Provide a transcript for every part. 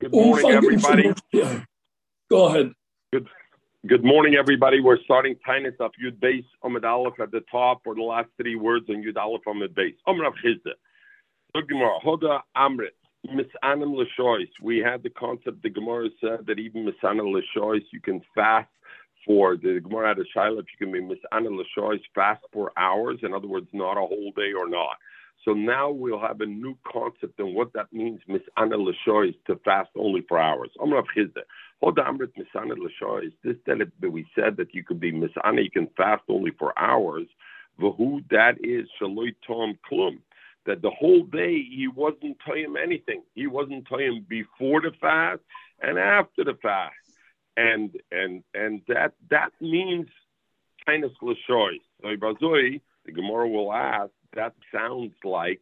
Good morning, everybody. Go ahead. Good. Good morning, everybody. We're starting Tainus of Yud Beis Omid Aleph at the top, or the last three words in Yud Aleph Omid Beis. Omid Rav Chizda. Look, Gemara. Hoda Amrit. Misanim L'shois. We had the concept, the Gemara said that even Misanim L'shois, you can fast for, the Gemara had a Shiloh, you can be Misanim L'shois, fast for hours. In other words, not a whole day or not. So now we'll have a new concept and what that means, misana l'shois, to fast only for hours. I'm Rav Chizda. Hold on, misana l'shois. This that we said that you could be misana, you can fast only for hours. Vahu, that is shaloi tom klum. That the whole day he wasn't telling him anything. He wasn't telling him before the fast and after the fast. And and and that that means kind of l'shois. So the Gemara will ask that sounds like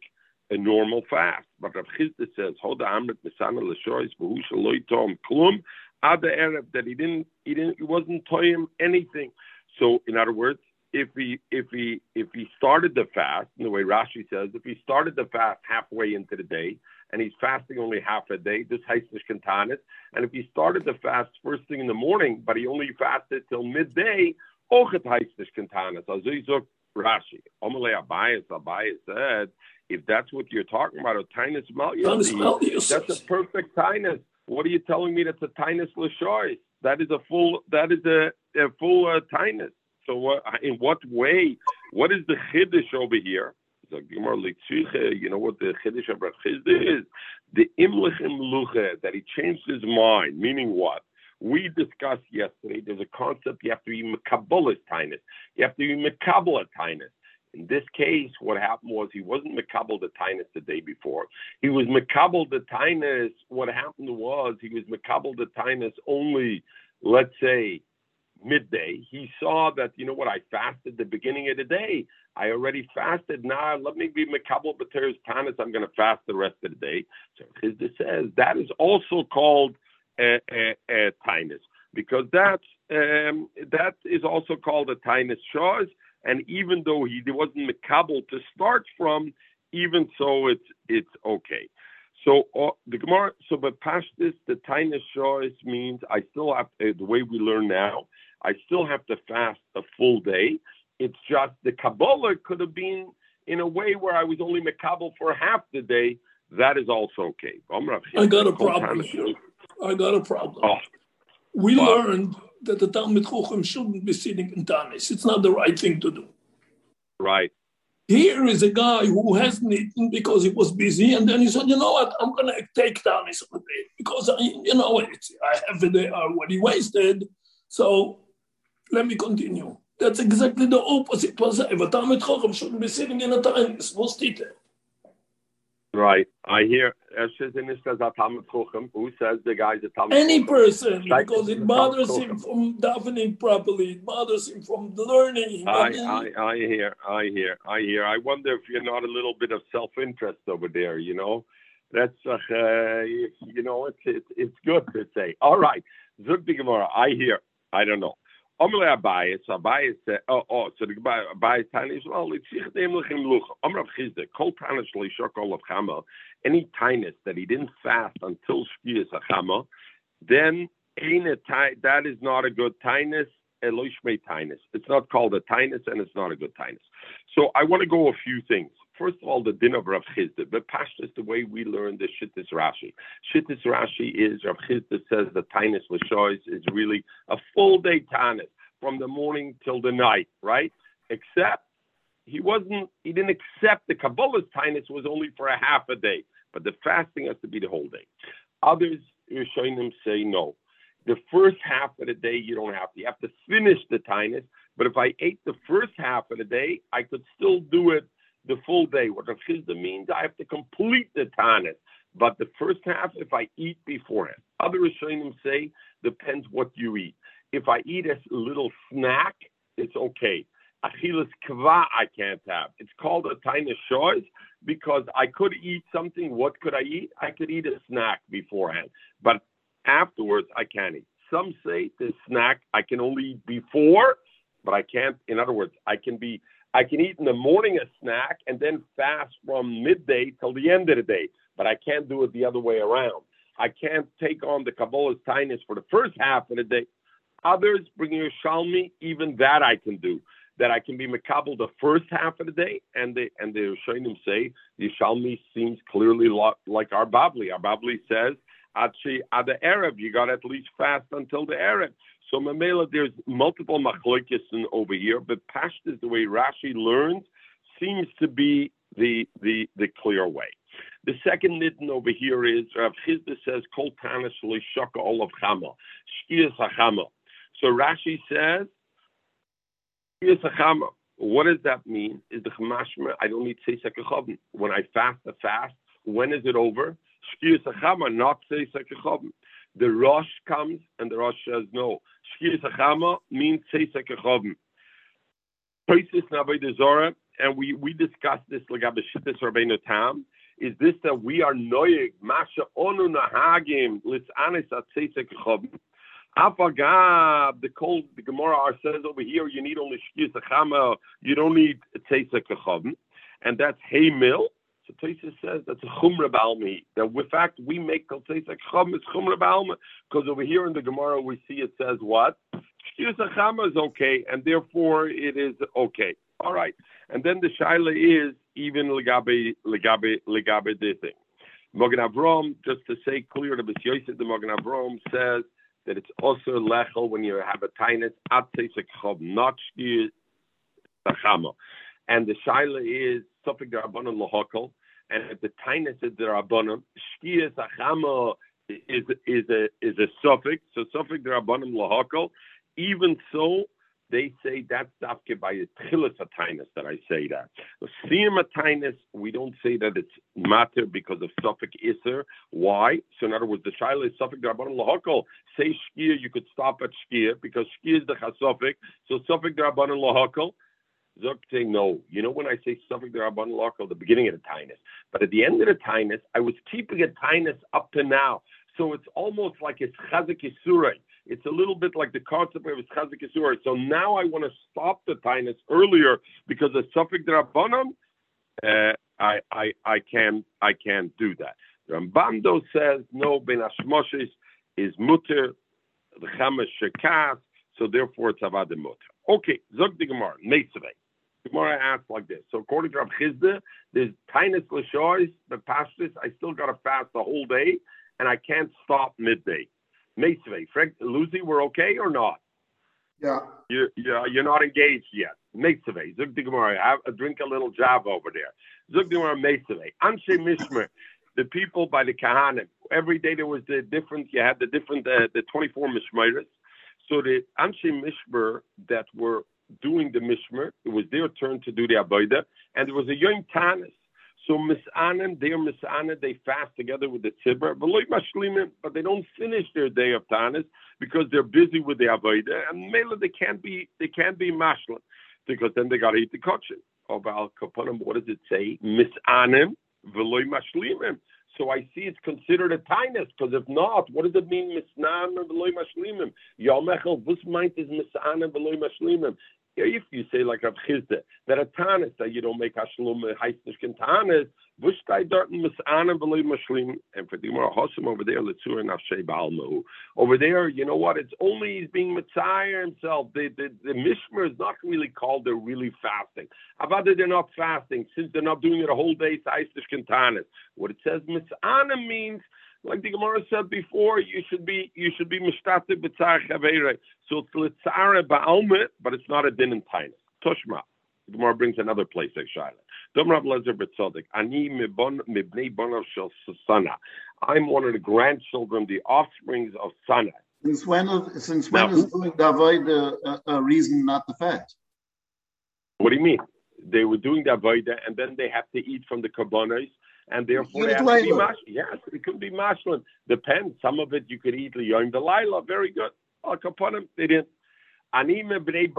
a normal fast. But Rav Chizda says, "Hold Amrit Misana L'Shois V'Hu Shaloi Tom Klum Ad Erev that he didn't, he didn't, he wasn't him anything. So, in other words, if he if he if he started the fast, in the way Rashi says, if he started the fast halfway into the day and he's fasting only half a day, this Haisish Kantanis, and if he started the fast first thing in the morning, but he only fasted till midday, Ochet Haisish Kantanis. Rashi. Omalei Abayas, Abayas said, if that's what you're talking about, a tinus malchus, that's a perfect tinus. What are you telling me that's a tinus l'shois? That is a full, that is a, a full uh, tinus. So what, in what way, what is the chiddush over here? You know what the chiddush of Rav is? The imlechem luche, that he changed his mind, meaning what? We discussed yesterday, there's a concept you have to be mekabolis tinus. You have to be mekabel tinus. In this case, what happened was he wasn't mekabel the the day before. He was mekabel the. What happened was he was mekabel the only, let's say, midday. He saw that, you know what, I fasted the beginning of the day. I already fasted. Now let me be mekabel b'teres tinus. I'm going to fast the rest of the day. So Chizda says that is also called tinus because that's um, that is also called a tinus shaz. And even though he wasn't mekabel to start from, even so, it's it's okay. So uh, the Gemara, so but pashtis, the tinus shaz means I still have uh, the way we learn now. I still have to fast a full day. It's just the Kabbalah could have been in a way where I was only mekabel for half the day. That is also okay. I got a problem. I got a problem. Oh. We wow. learned that the Talmud Chochem shouldn't be sitting in Tanis. It's not the right thing to do. Right. Here is a guy who hasn't eaten because he was busy, and then he said, "You know what? I'm going to take Tanis on the day because I, you know, I have a day already wasted. So let me continue." That's exactly the opposite. Was a Talmud Chochem shouldn't be sitting in a Tanis. What's it? Right. I hear who says the guy's a Talmud Any person, because it bothers him from davening properly, it bothers him from learning. I, I, I hear, I hear, I hear. I wonder if you're not a little bit of self-interest over there, you know? That's, uh, you know, it's, it's, it's good to say. All right. Zug Gemara, I hear. I don't know. Omle Abayis, Abayis said, oh, oh, so the Abayis Tani is, well, it's sich dem lechem lucha. Omrav Chizde, kol tanis leishok olav chama, any tinus that he didn't fast until Shkiyas Achama, then that is not a good tinus, Eloishme tinus. It's not called a tinus and it's not a good tinus. So I want to go a few things. First of all, the din of Rav Chizda. But Pashta is the way we learn the Shittis Rashi. Shittis Rashi is, Rav Chizda says the Tainus L'shois is really a full day Tainus from the morning till the night, right? Except he wasn't, he didn't accept the Kabbalah's Tainus was only for a half a day, but the fasting has to be the whole day. Others, Rishonim say no. The first half of the day, you don't have to. You have to finish the Tainus. But if I ate the first half of the day, I could still do it the full day. What Rav Chizda means, I have to complete the Tanis. But the first half, if I eat beforehand. Other Rishonim say, depends what you eat. If I eat a little snack, it's okay. Achilas kva I can't have. It's called a tiny choice because I could eat something. What could I eat? I could eat a snack beforehand, but afterwards I can't eat. Some say the snack I can only eat before, but I can't. In other words, I can be I can eat in the morning a snack and then fast from midday till the end of the day, but I can't do it the other way around. I can't take on the Kabbalah's tinus for the first half of the day. Others bringing a shalmi, even that I can do. That I can be makabel the first half of the day, and the and the Rishonim say the shalmi seems clearly like our babli. Our babli says at the Arab, you got at least fast until the Arab. So Mamela, there's multiple machlokes over here, but Pashtas, the way Rashi learns, seems to be the the the clear way. The second nidden over here is Rav Chizda says Kol Tanis Shaka Olav Chama Shkias Hachama. So Rashi says Shkias Hachama. What does that mean? Is the Chamashma? I don't need Seisek When I fast the fast, when is it over? Shkias Hachama, not Seisek The Rosh comes and the Rosh says no. Shkias Hachama means Seisek Chavim. Toisis Nabay Zora, and we, we discussed this Lagabe Shittis Rabbeinu Tam is this that we are noyig masha onu nahagim litzanis atzeisek chavim. Afagab, the cold, the Gemara says over here, you need only shkis achama, you don't need tzeisek chavim, and that's hay mill. So Tosis says that's a chumra balmi. That in fact we make kol tzeisek chavim is chumra balmi because over here in the Gemara we see it says what shkis achama is okay, and therefore it is okay. All right, and then the shaila is even legabe legabe legabe this thing. Mogen Avrom, just to say clear, the Yosef, the Mogen Avrom says that it's also lechel when you have a tinus at chob not And the shaila is suffik derabanan lahakol, and the tinus is derabanan, shkiyas achama is is a is a suffix. So suffik derabanan lahakol. Even so, they say that's dafke by a tchilas atinus that I say that. Siyam atinus, we don't say that it's matter because of suffix iser. Why? So in other words, the shaila is suffix darabon lahakol. Say shkia, you could stop at shkia because shkia is the chasofik. So suffix darabon lahakol. Zuk saying no. You know when I say suffix darabon lahakol, the beginning of the tinus, but at the end of the tinus, I was keeping a tinus up to now. So it's almost like it's chazik isurei. It's a little bit like the concept of chazik isurei. So now I want to stop the tinus earlier because the suffix drabanan, uh, I I I can I can't do that. Rambam says no ben ashmoshes is mutter the chamesh shekas, so therefore it's avad mutter. Okay, zog the gemara. Gemara asks like this. So according to Rav Chizda, there's tinus l'shois, past this, I still got to fast the whole day and I can't stop midday. Mesve, Frank, Lucy, we're okay or not? Yeah. You, you, you're not engaged yet. Mesve, Zug de Gemara, have a drink a little job over there. Zug de Gemara, Mesve, Anshe Mishmer, the people by the Kahanim. Every day there was the different, you had the different, uh, the 24 Mishmeres. So the Anshe Mishmer that were doing the Mishmer, it was their turn to do the Abayda, and there was a young Tanis so misanim, they are misanim, they fast together with the tzibur, but they don't finish their day of tanis because they're busy with the avodah, and mela they can't be they can't be mashlim because then they got to eat the kosher. Oh, About kapanim, what does it say? Misanim v'loy mashlimim. So I see it's considered a tinus because if not, what does it mean misnan v'loy mashlimim? Yomechel vus meint is misanim v'loy mashlimim if you say like Rav Chizda, that a tanis that you don't make hashlum heisnishkin tanis, v'shtay darten misanim v'loy mashlim, and for the hosim over there, letzur nafshei ba'almahu. Over there, you know what? It's only he's being mitzayir himself. The the, the mishmer is not really called they're really fasting. Avada they're not fasting since they're not doing it a whole day. It's heisnishkin tanis. What it says misanim means like the Gemara said before, you should be you should be mishtate b'tzar. So it's litzare ba'almet, but it's not a din in tainus. Tushma. The Gemara brings another place like Shaila. Dom Rav Lezer b'tzodik. Ani mibnei bonav shel Sana. I'm one of the grandchildren, the offsprings of Sana. Since when? Since when now, is doing the a, uh, uh, a reason not the fact? What do you mean? They were doing the avodah, and then they have to eat from the karbonos, and therefore they have to be mash. Yes, it could be mashlin. Depends. Some of it you could eat liyom delayla. Very good. Al kaponim they didn't. Anime bnei.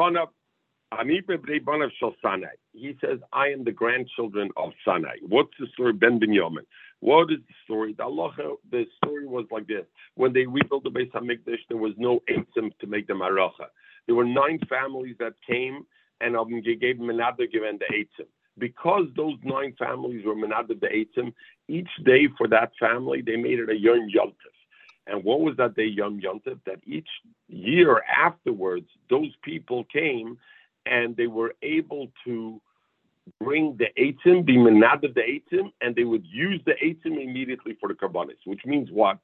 Anime bnei banav shel Sanai. He says, I am the grandchildren of Sanai. What's the story? Ben Binyamin. What is the story? The Allah, the story was like this. When they rebuilt the Beis Hamikdash, there was no eitzim to make the maracha. There were nine families that came and um, gave them another given the eitzim because those nine families were menaded the Eitzim, each day for that family, they made it a Yom Yontif. And what was that day Yom Yontif? That each year afterwards, those people came and they were able to bring the Eitzim, be menad of the Eitzim, and they would use the Eitzim immediately for the Karbanis, which means what?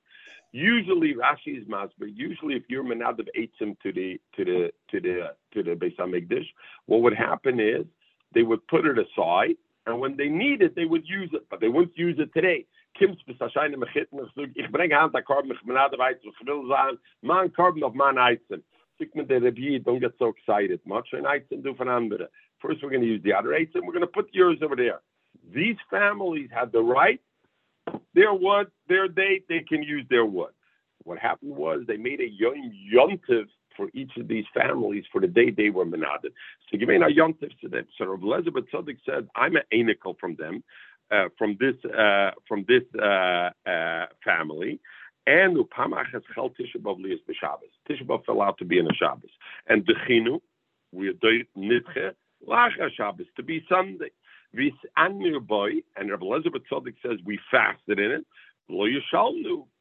Usually Rashi is masber. Usually, if you're menad of Eitzim to the to the to the to the Beis Hamikdash, what would happen is they would put it aside, and when they need it, they would use it, but they wouldn't use it today. Ich hand man Korb of man Rebbe, don't get so excited. Much ein Eitzim do von andere. First, we're going to use the other eight, and we're going to put yours over there. These families had the right, their wood, their date, they can use their wood. What happened was they made a yom yontiv for each of these families for the day they were menaded. So give me a yontiv to them. So Rav Elazar b' Tzaddik said, I'm an anical from them, uh, from this uh, from this uh, uh family. And Upamach has Chel Tisha B'Av Lias B'Shabbos. Tisha B'Av fell out to be in a Shabbos. And Dechinu, we are nitche, Lacha Shabbos, to be Sunday. Vis Anir Boy, and Rabbi Elazar b' Tzaddik says we fasted in it. Lo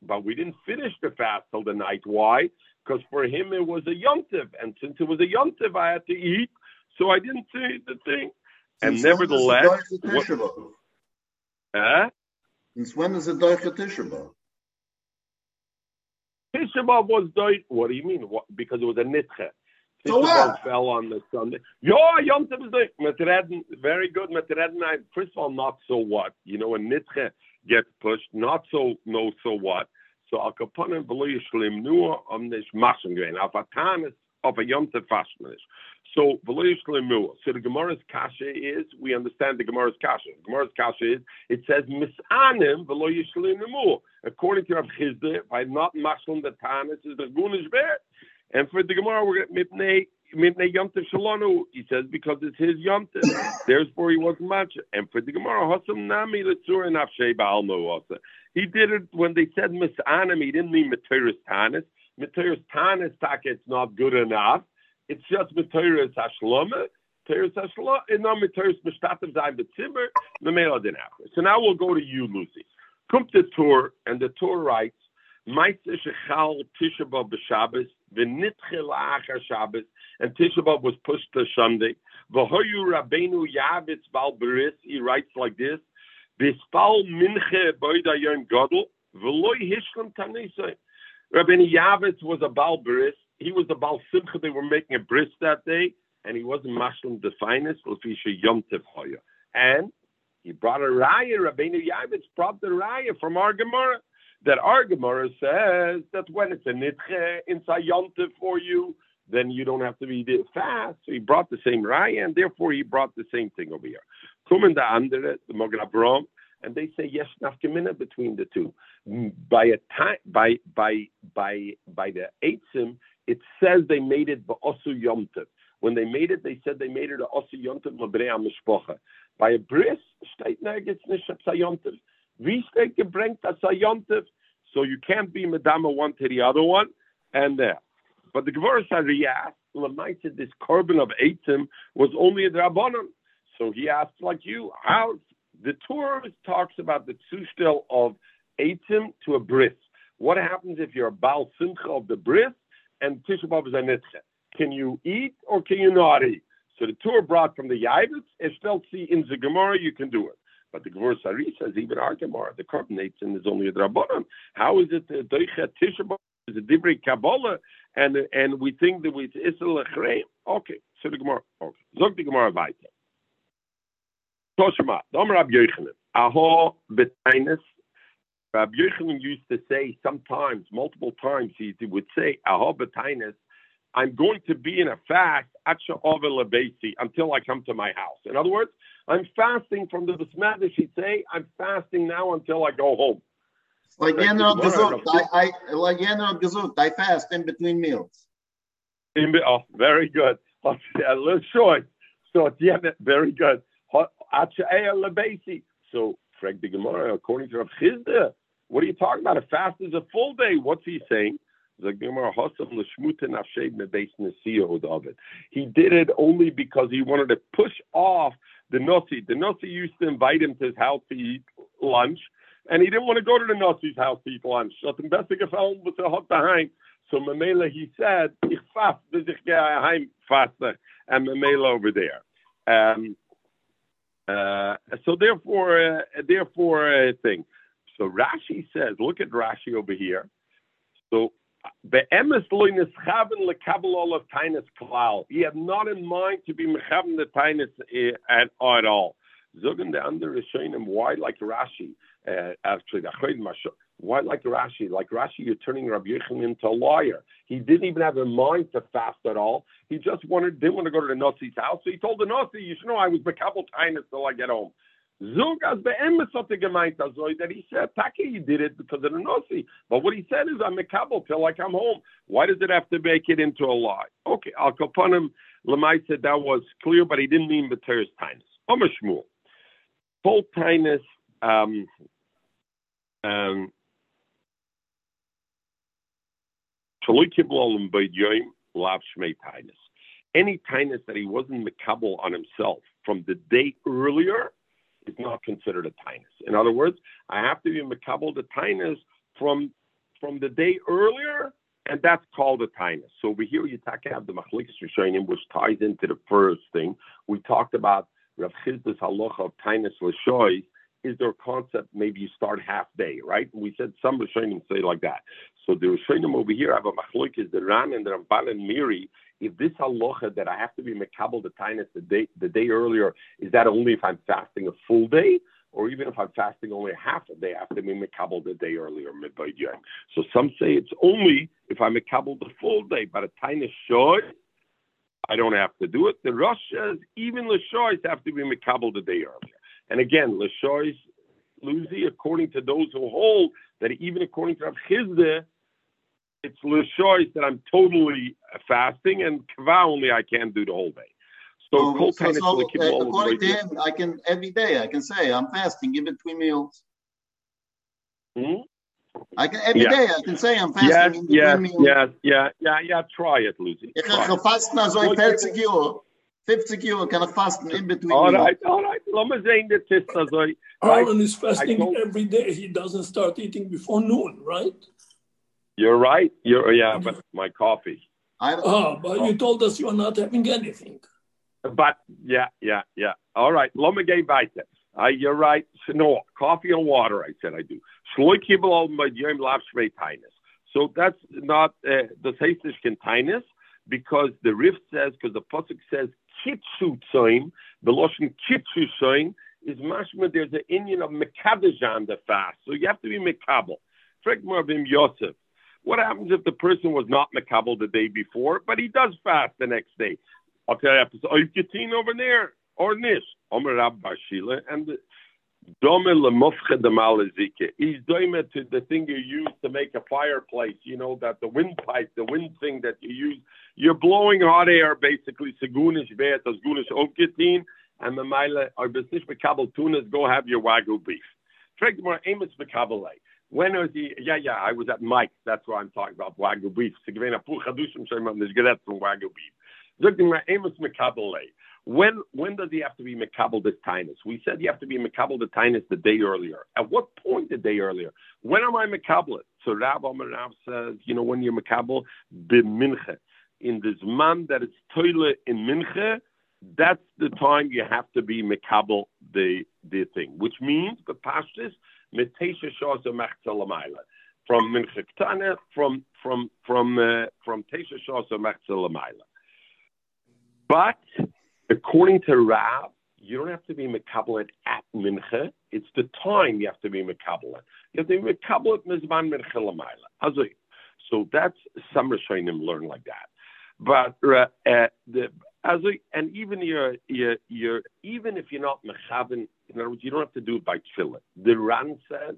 but we didn't finish the fast till the night. Why? Because for him it was a yontiv, and since it was a yontiv, I had to eat, so I didn't say the thing. And nevertheless, what, uh? Since when is it Doicha Tisha? Tisha was Doich. What do you mean? What, because it was a nitche. So what? fell on the Sunday. Yo, Yom Tov is Metreden, very good. Metreden, first of all, not so what. You know, when Nitche gets pushed, not so, no, so what. So Al Kaponim v'lo yishlim nua om nish maschen gewein. Auf a tanis, auf a Yom Tov fashmanish. So v'lo yishlim nua. So the Gemara's kasha is, we understand the Gemara's kasha. The Gemara's kasha is, it says misanim v'lo yishlim nua. According to Rav Chizde, by not maschen the tanis is the gunish ber. And for the Gemara, we're mitnei mitnei yomtiv shalonu. He says because it's his yomtiv. Therefore, he wasn't much. And for the Gemara, hosam nami letzur nafshei baal also. He did it when they said misanim. He didn't mean materis tanis. Materis tanis taka. It's not good enough. It's just materis hashloma. Materis hashloma. And no materis mishtativ zayin betzimmer. The male didn't. So now we'll go to you, Lucy. Come to tour, and the tour writes. And Tisha B'Av was pushed to Sunday. He writes like this, V'spal minche boida yom gadol, v'loi hishlam tanisai. Rabbeinu Yavitz was a Bal Beris, he was a Bal Simcha, they were making a bris that day, and he wasn't Mashlam the finest, L'fisha Yom Tev And he brought a raya, Rabbeinu Yavitz brought the raya from our Gemara that our Gemara says that when it's a nitche inside yontif for you, then you don't have to be fast. So he brought the same raya, and therefore he brought the same thing over here. Kumen the andere, the Avram, and they say yes, nafkamina between the two. By a time, by by by by the eitzim, it says they made it ba'osu yomtiv. When they made it, they said they made it a osu yomtiv l'brei mishpocha. By a bris, state nergitz nishap sayomtiv. Wie steht gebringt as sayomtiv? So you can't be Madama one to the other one, and there. But the Gemara said, said this carbon of Eitim was only a Rabbanon. So he asked, like you, how the Torah talks about the tzushtel of Eitim to a bris. What happens if you're a Baal Simcha of the bris and Tisha B'Av? Can you eat or can you not eat? So the Torah brought from the Yavitz, see in the Gemara you can do it. But the Gemara Sari says even our Gemara, the carbonates and is only a drabanan. How is it that doicha tisha is a divrei kabbalah, and and we think that it's lechrei? Okay, so the Gemara. Okay, zog the Gemara weiter. Toshma, Dom Rab Yochanan, aho betainis. Rab Yochanan used to say sometimes, multiple times, he, would say aho betainis. I'm going to be in a fast until I come to my house. In other words, I'm fasting from the Bismadish. He'd say, I'm fasting now until I go home. Like General Gesund, I, I like General Gesund, I fast in between meals. In, oh, very good. A little short. So yeah, very good. So Frank Gemara, according to Rav Chizda, what are you talking about? A fast is a full day. What's he saying? He did it only because he wanted to push off the Nasi. The Nasi used to invite him to his house to eat lunch. and he didn't want to go to the Nasi's house to eat lunch. So Mamela, he said, and Mamela over there. Um, uh, so therefore, uh, therefore, uh, thing. So Rashi says, look at Rashi over here. So be'emes lo nischaven lekabel of tainis klal. He had not in mind to be mechaven the tainis uh, at, at all. Zogen the under is showing him why like Rashi. Uh, actually, the why like Rashi? Like Rashi, you're turning Rabbi Yechon into a liar. He didn't even have in mind to fast at all. He just wanted didn't want to go to the Nasi's house. So he told the Nasi, you should know I was Mekabel Tainus till I get home. Zug as gemeint that he said, Taki, he did it because of the Nasi. But what he said is, I'm Mekabel till I come home. Why does it have to make it into a lie? Okay, upon him. Lamai said that was clear, but he didn't mean B'teres Tainus. Omer Shmuel. Full Tainus, um, um, Any tinus that he wasn't makabel on himself from the day earlier is not considered a tinus. In other words, I have to be makabel the tinus from from the day earlier, and that's called a tinus. So over here, you have the machlikas rishonim, which ties into the first thing we talked about. Rav Chizdas halacha of tinus l'shoy is a concept maybe you start half day, right? We said some Rishonim say like that. So the Rishonim over here have a machloik is the Ran and the Ramban and Miri. If this halacha that I have to be mekabel the tainus the day the day earlier, is that only if I'm fasting a full day? Or even if I'm fasting only a half a day, I have to be mekabel the day earlier. So some say it's only if I'm mekabel the full day, but a tainus should, I don't have to do it. The Rosh says even the shoys have to be mekabel the day earlier. And again, Lashois Luzi, according to those who hold that even according to Rav Chizde, it's Lashois that I'm totally fasting, and Kava only I can do the whole day. So, um, so, so uh, according to him, I can every day I can say I'm fasting in between meals. Hmm? I can every yeah. day I can say I'm fasting yes, in between yes, meals. Yes, yeah, yeah, yeah. Try it, Lucy. Try it. 50 kilo kann er fast in between. All right, all right. Let me say the test as Alan is fasting told, every day. He doesn't start eating before noon, right? You're right. You're yeah, but my coffee. I don't, oh, but oh. you told us you are not having anything. But yeah, yeah, yeah. All right. Let me get back there. Uh, you're right. No, coffee and water. I said I do. So that's not uh, the Seisnish kindness because the Rif says, because the Pusuk says, kitzu tzoim, the lotion kitzu tzoim is mashma. There's an Indian of mekadesh the fast, so you have to be mekabel. Fragmar bim Yosef. What happens if the person was not mekabel the day before, but he does fast the next day? Okay, I'll tell you, oh, you over there or nish. Omer Rab Bashila, and malazike. He's doing it to the thing you use to make a fireplace. You know that the windpipe, the wind thing that you use. You're blowing hot air, basically. Segunish vet, as gunish oketin, and mile or business mekabel tunas. Go have your wagyu beef. Trek more amos mekabele. When was he? Yeah, yeah. I was at Mike. That's why I'm talking about wagyu beef. Sigvena puchadushim shemam. There's get from wagyu beef. Zog more amos mekabele. When when does he have to be Makabal the Tinus? We said you have to be Makabal the Tinus the day earlier. At what point the day earlier? When am I Makabal So Rab Amar Rab says, you know, when you're Makabal, b'minche. In this man that is toilet in Minche, that's the time you have to be Makabal the, the thing, which means, the pashtis, Metesha Machzalamayla. From Minche Ktana, from, from, from, uh, from Tesha Machzalamayla. But According to Rav, you don't have to be mekabelet at mincha. It's the time you have to be mekabelet. You have to be mekabelet mizman mincha. So that's some Rishonim learn like that. But uh, uh, the and even your your your even if you're not mechaven, in other words, you don't have to do it by tefillah. The Ran says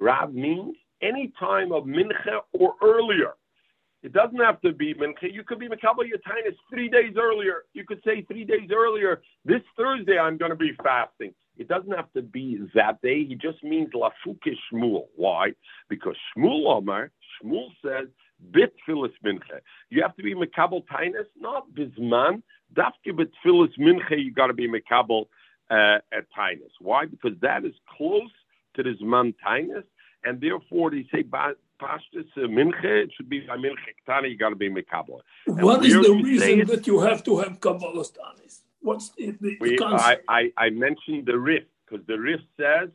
Rav means any time of mincha or earlier. It doesn't have to be mincha. You could be makabel your tinus three days earlier. You could say three days earlier. This Thursday I'm going to be fasting. It doesn't have to be that day. He just means lafuke shmuel. Why? Because shmuel Omar Shmuel says bit filis mincha. You have to be makabel tinus, not bisman. Dafke bit filis mincha. You got to be makabel uh, at tinus. Why? Because that is close to his man Tainus, and therefore they say Pashtus uh, Minche, it should be by Minche Ktani, you got to be Mekabla. What is the reason that you have to have Kabbalah Tanis? What's the, the, we, concept? I, I, I mentioned the Rif, because the Rif says,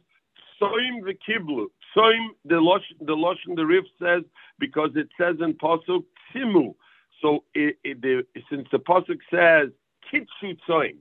Soim v'kiblu. Soim, the Losh, the Losh in the Rif says, because it says in Pasuk, Timu. So it, it, the, since the Pasuk says, Kitchu Soim,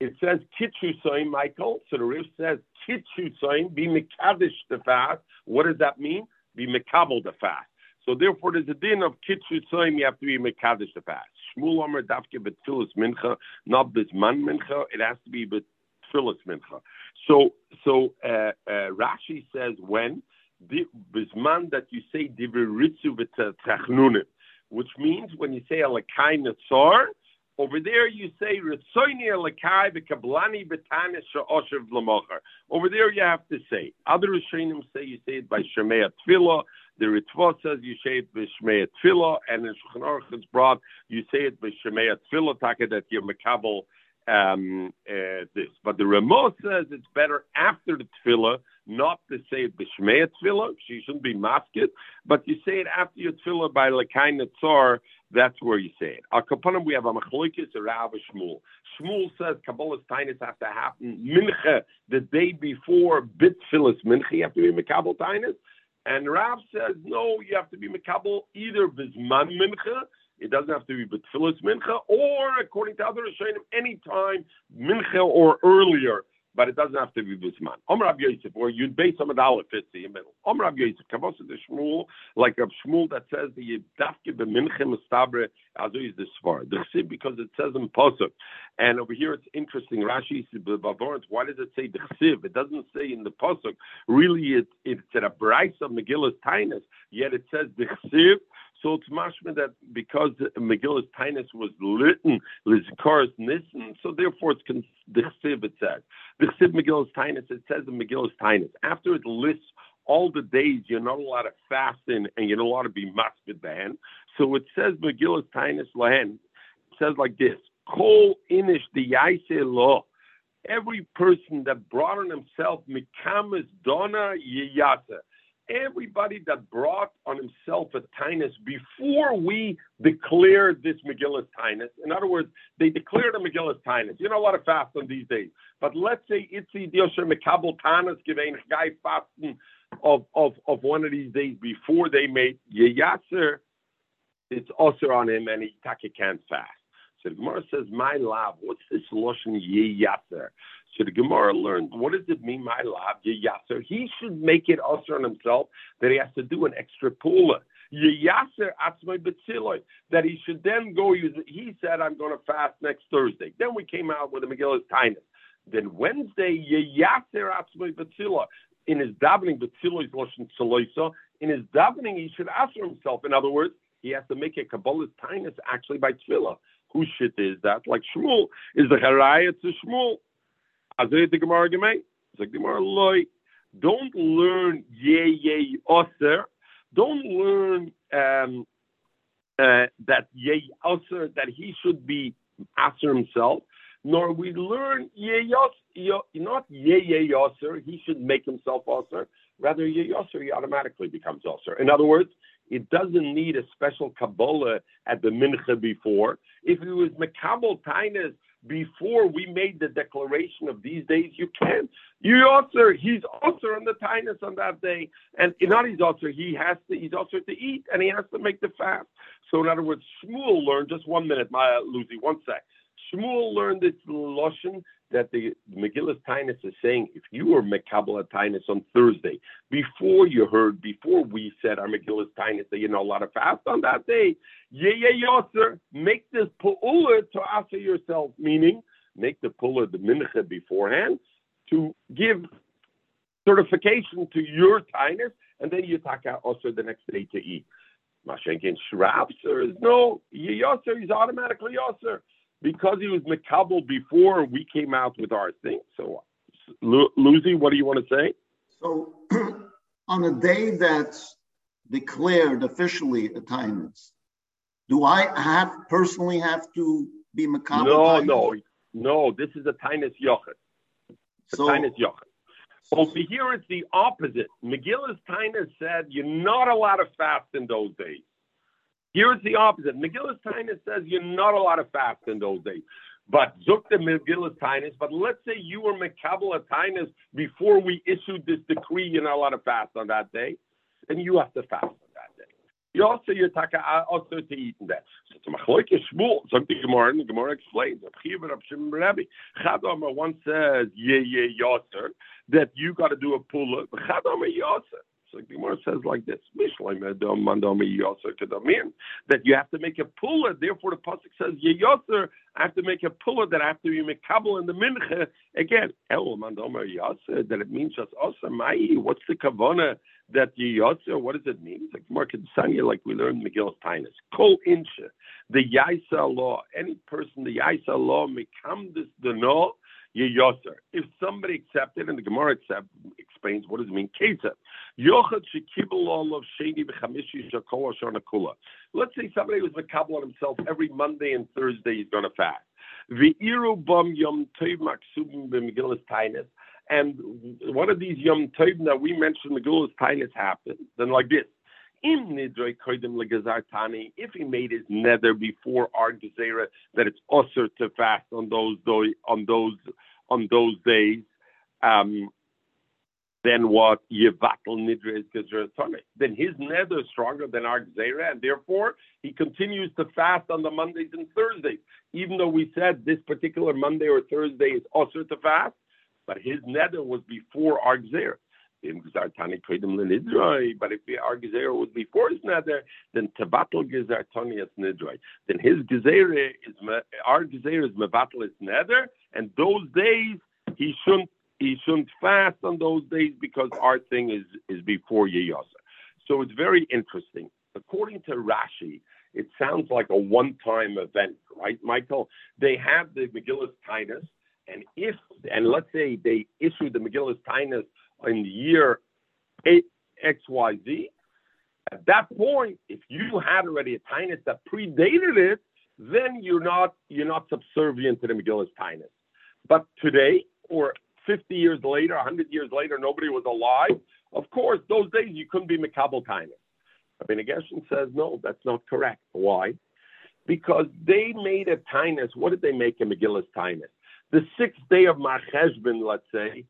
it says Kitchu Soim, Michael. So the Rif says, Kitchu Soim, be Mekadesh the fast. What does that mean? Be Mekabel the fast. So therefore, there's a din of Kitchu Soim, you have to be Mekadesh the fast. Shmuel Omer Dafke Betfilis Mincha, not Bisman Mincha. It has to be Betfilis Mincha. So, so uh, uh, Rashi says when Bisman that you say Diviritzu V'Tachnunim, which means when you say Alakai Natsar, over there you say. Over there you have to say. Other Rishonim say you say it by Shemei Tfilah. The Ritva says you say it by Shemei Tfilah, and in Shulchan it's brought you say it by Shemei Tfilah, taka that you're Makabel um, uh, this. But the Ramah says it's better after the Tfilah, not to say it b'shmei Tfilah. She shouldn't be masket, but you say it after your Tfilah by Lakai Netzar. That's where you say it. Al Kapanim, we have a Machloikis, Rav, Shmuel. Shmuel says Kabbalah's Tainus has to happen Mincha the day before Bit Tfilas Mincha. You have to be Mekabel Tainus. And Rav says, no, you have to be Mekabel either Bizman Mincha it doesn't have to be Betfilis Mincha, or according to other Rishonim, any time Mincha or earlier, but it doesn't have to be Bisman. Omer Rav Yosef, or you'd base some of the Aleph in the middle. Omer Rav Yosef, Kavos the Shmuel, like a Shmuel that says the Yidafke b'mincha mustabre, azu is the Svar. The because it says in Pasuk. And over here it's interesting, Rashi Bavorans, why does it say the? It doesn't say in the Pasuk. Really, it, it's at a Bryce of Megillus Tainus, yet it says the so it's mashma that because Megillus Tainus was written Lizikaris Nissen, so therefore it's the Chsiv it says. The Chsiv Megillus Tainus, it says in Megillus Tainus. After it lists all the days you're not allowed to fast in and you're not allowed to be masked ban. So it says Megillus Tainus Lahen. It says like this: Kol inish the Yaise law. Every person that brought on himself mikamis dona yiyasa everybody that brought on himself a tinus before we declared this Megillus tinus. In other words, they declared a Megillus tinus. You know what a lot of fast on these days. But let's say Itzi Diosher Mekabel Tanis Givein Guy fasting of, of, of one of these days before they made Yeyatzer, it's also on him and he can't fast. So the Gemara says, My love, what's this Loshen Yeyatzer? So the Gemara learned, what does it mean, my lab, Yasser? He should make it also on himself that he has to do an extra pula. Yasser atzmai betziloi, that he should then go. He said, I'm going to fast next Thursday. Then we came out with a Megillus Tainus. Then Wednesday, Yasser atzmai betziloi. In his davening. In his davening, he should answer himself. In other words, he has to make a Kabbalah's Tainus actually by tefillah. Whose shit is that? Like Shmuel is the Haraya to Shmuel. Also the Gemara Gemay. So Gemara loy. Don't learn ye ye oser. Don't learn um, uh, that ye oser that he should be aser himself. Nor we learn ye yos, not ye ye oser. He should make himself oser. Rather ye oser, he automatically becomes oser. In other words, it doesn't need a special Kabbalah at the mincha before. If it was Makabal Tainus before we made the declaration of these days, you can. You also, he's also on the tinus on that day, and not he's also he has to he's also to eat and he has to make the fast. So in other words, Shmuel learned just one minute, my Lucy, one sec. Shmuel learned this lashon that the Megillus Tainus is saying if you were Mekabel Tainus on Thursday, before you heard, before we said our Megillus Tainus that you know a lot of fast on that day, yeah, yeah, yoser, make this pu'ula to answer yourself, meaning make the pu'ula the mincha beforehand to give certification to your Tainus, and then you out oh, also the next day to eat. Mashenkin Shrabser is no, yoser, he's automatically oh, yoser because he was Makabel before we came out with our thing. So, Lucy, what do you want to say? So, on a day that's declared officially a Tainus, do I have personally have to be Makabel? No, no, no. This is a Tainus Yochid. So, Tainus Yochid. Over here, it's the opposite. Megillus Tainus said you're not allowed to fast in those days. Here it's the opposite. Megillus Tainus says you're not allowed to fast in those days. But Zukta Megillus Tainus, but let's say you were Mekabel Tainus before we issued this decree, you're not allowed to fast on that day, then you have to fast on that day. You also you're taka uh, also to eat in that. So to machloike shmul, so the Gemara, and the Gemara explains. Chadama once says, yeah, yeah, yaser, that you got to do a pull. Chadama yaser. The Gemara says like this: that you have to make a puller. Therefore, the pasuk says yeyoser. I have to make a puller that have to be mekabel in the mincha again. El. That it means just asa mai. What's the kavana that yeyoser? What does it mean? It's like Mark Sanya, like we learned in Megillus Tainus. Kol incha. The yaisa law. Any person the yaisa law mekam this the no Yeyoser. If somebody accepted, and the Gemara accept, explains what does it mean, Kesef. Yochad shekibel of sheni b'chamishi shakol kula. Let's say somebody was makabel on himself every Monday and Thursday he's going to fast. V'iru bam yom tov maksubim b'megillas tainis. And one of these yom tov that we mentioned, Megillas tainis happened. Then like this. If he made his nether before our gezerah that it's usher to fast on those on those on those days, um, then what yevatel nidre is Then his nether is stronger than our gezerah, and therefore he continues to fast on the Mondays and Thursdays, even though we said this particular Monday or Thursday is usher to fast, but his nether was before our gezerah. But if our gezerah was before his nether, then tevatel gezer tonias nidroi. Then his gezerah is our gezerah is mevatel his nether, and those days he shouldn't he shouldn't fast on those days because our thing is is before Yeyasa. So it's very interesting. According to Rashi, it sounds like a one-time event, right, Michael? They have the Megillus Tainus, and if and let's say they issue the Megillus Tainus in the year XYZ, at that point, if you had already a Tainus that predated it, then you're not you're not subservient to the Megillus Tainus. But today, or 50 years later, 100 years later, nobody was alive. Of course, those days you couldn't be Tainus. Rabbi Gershon says, no, that's not correct. Why? Because they made a Tainus. What did they make a Megillus Tainus? The sixth day of Macheshbin, let's say,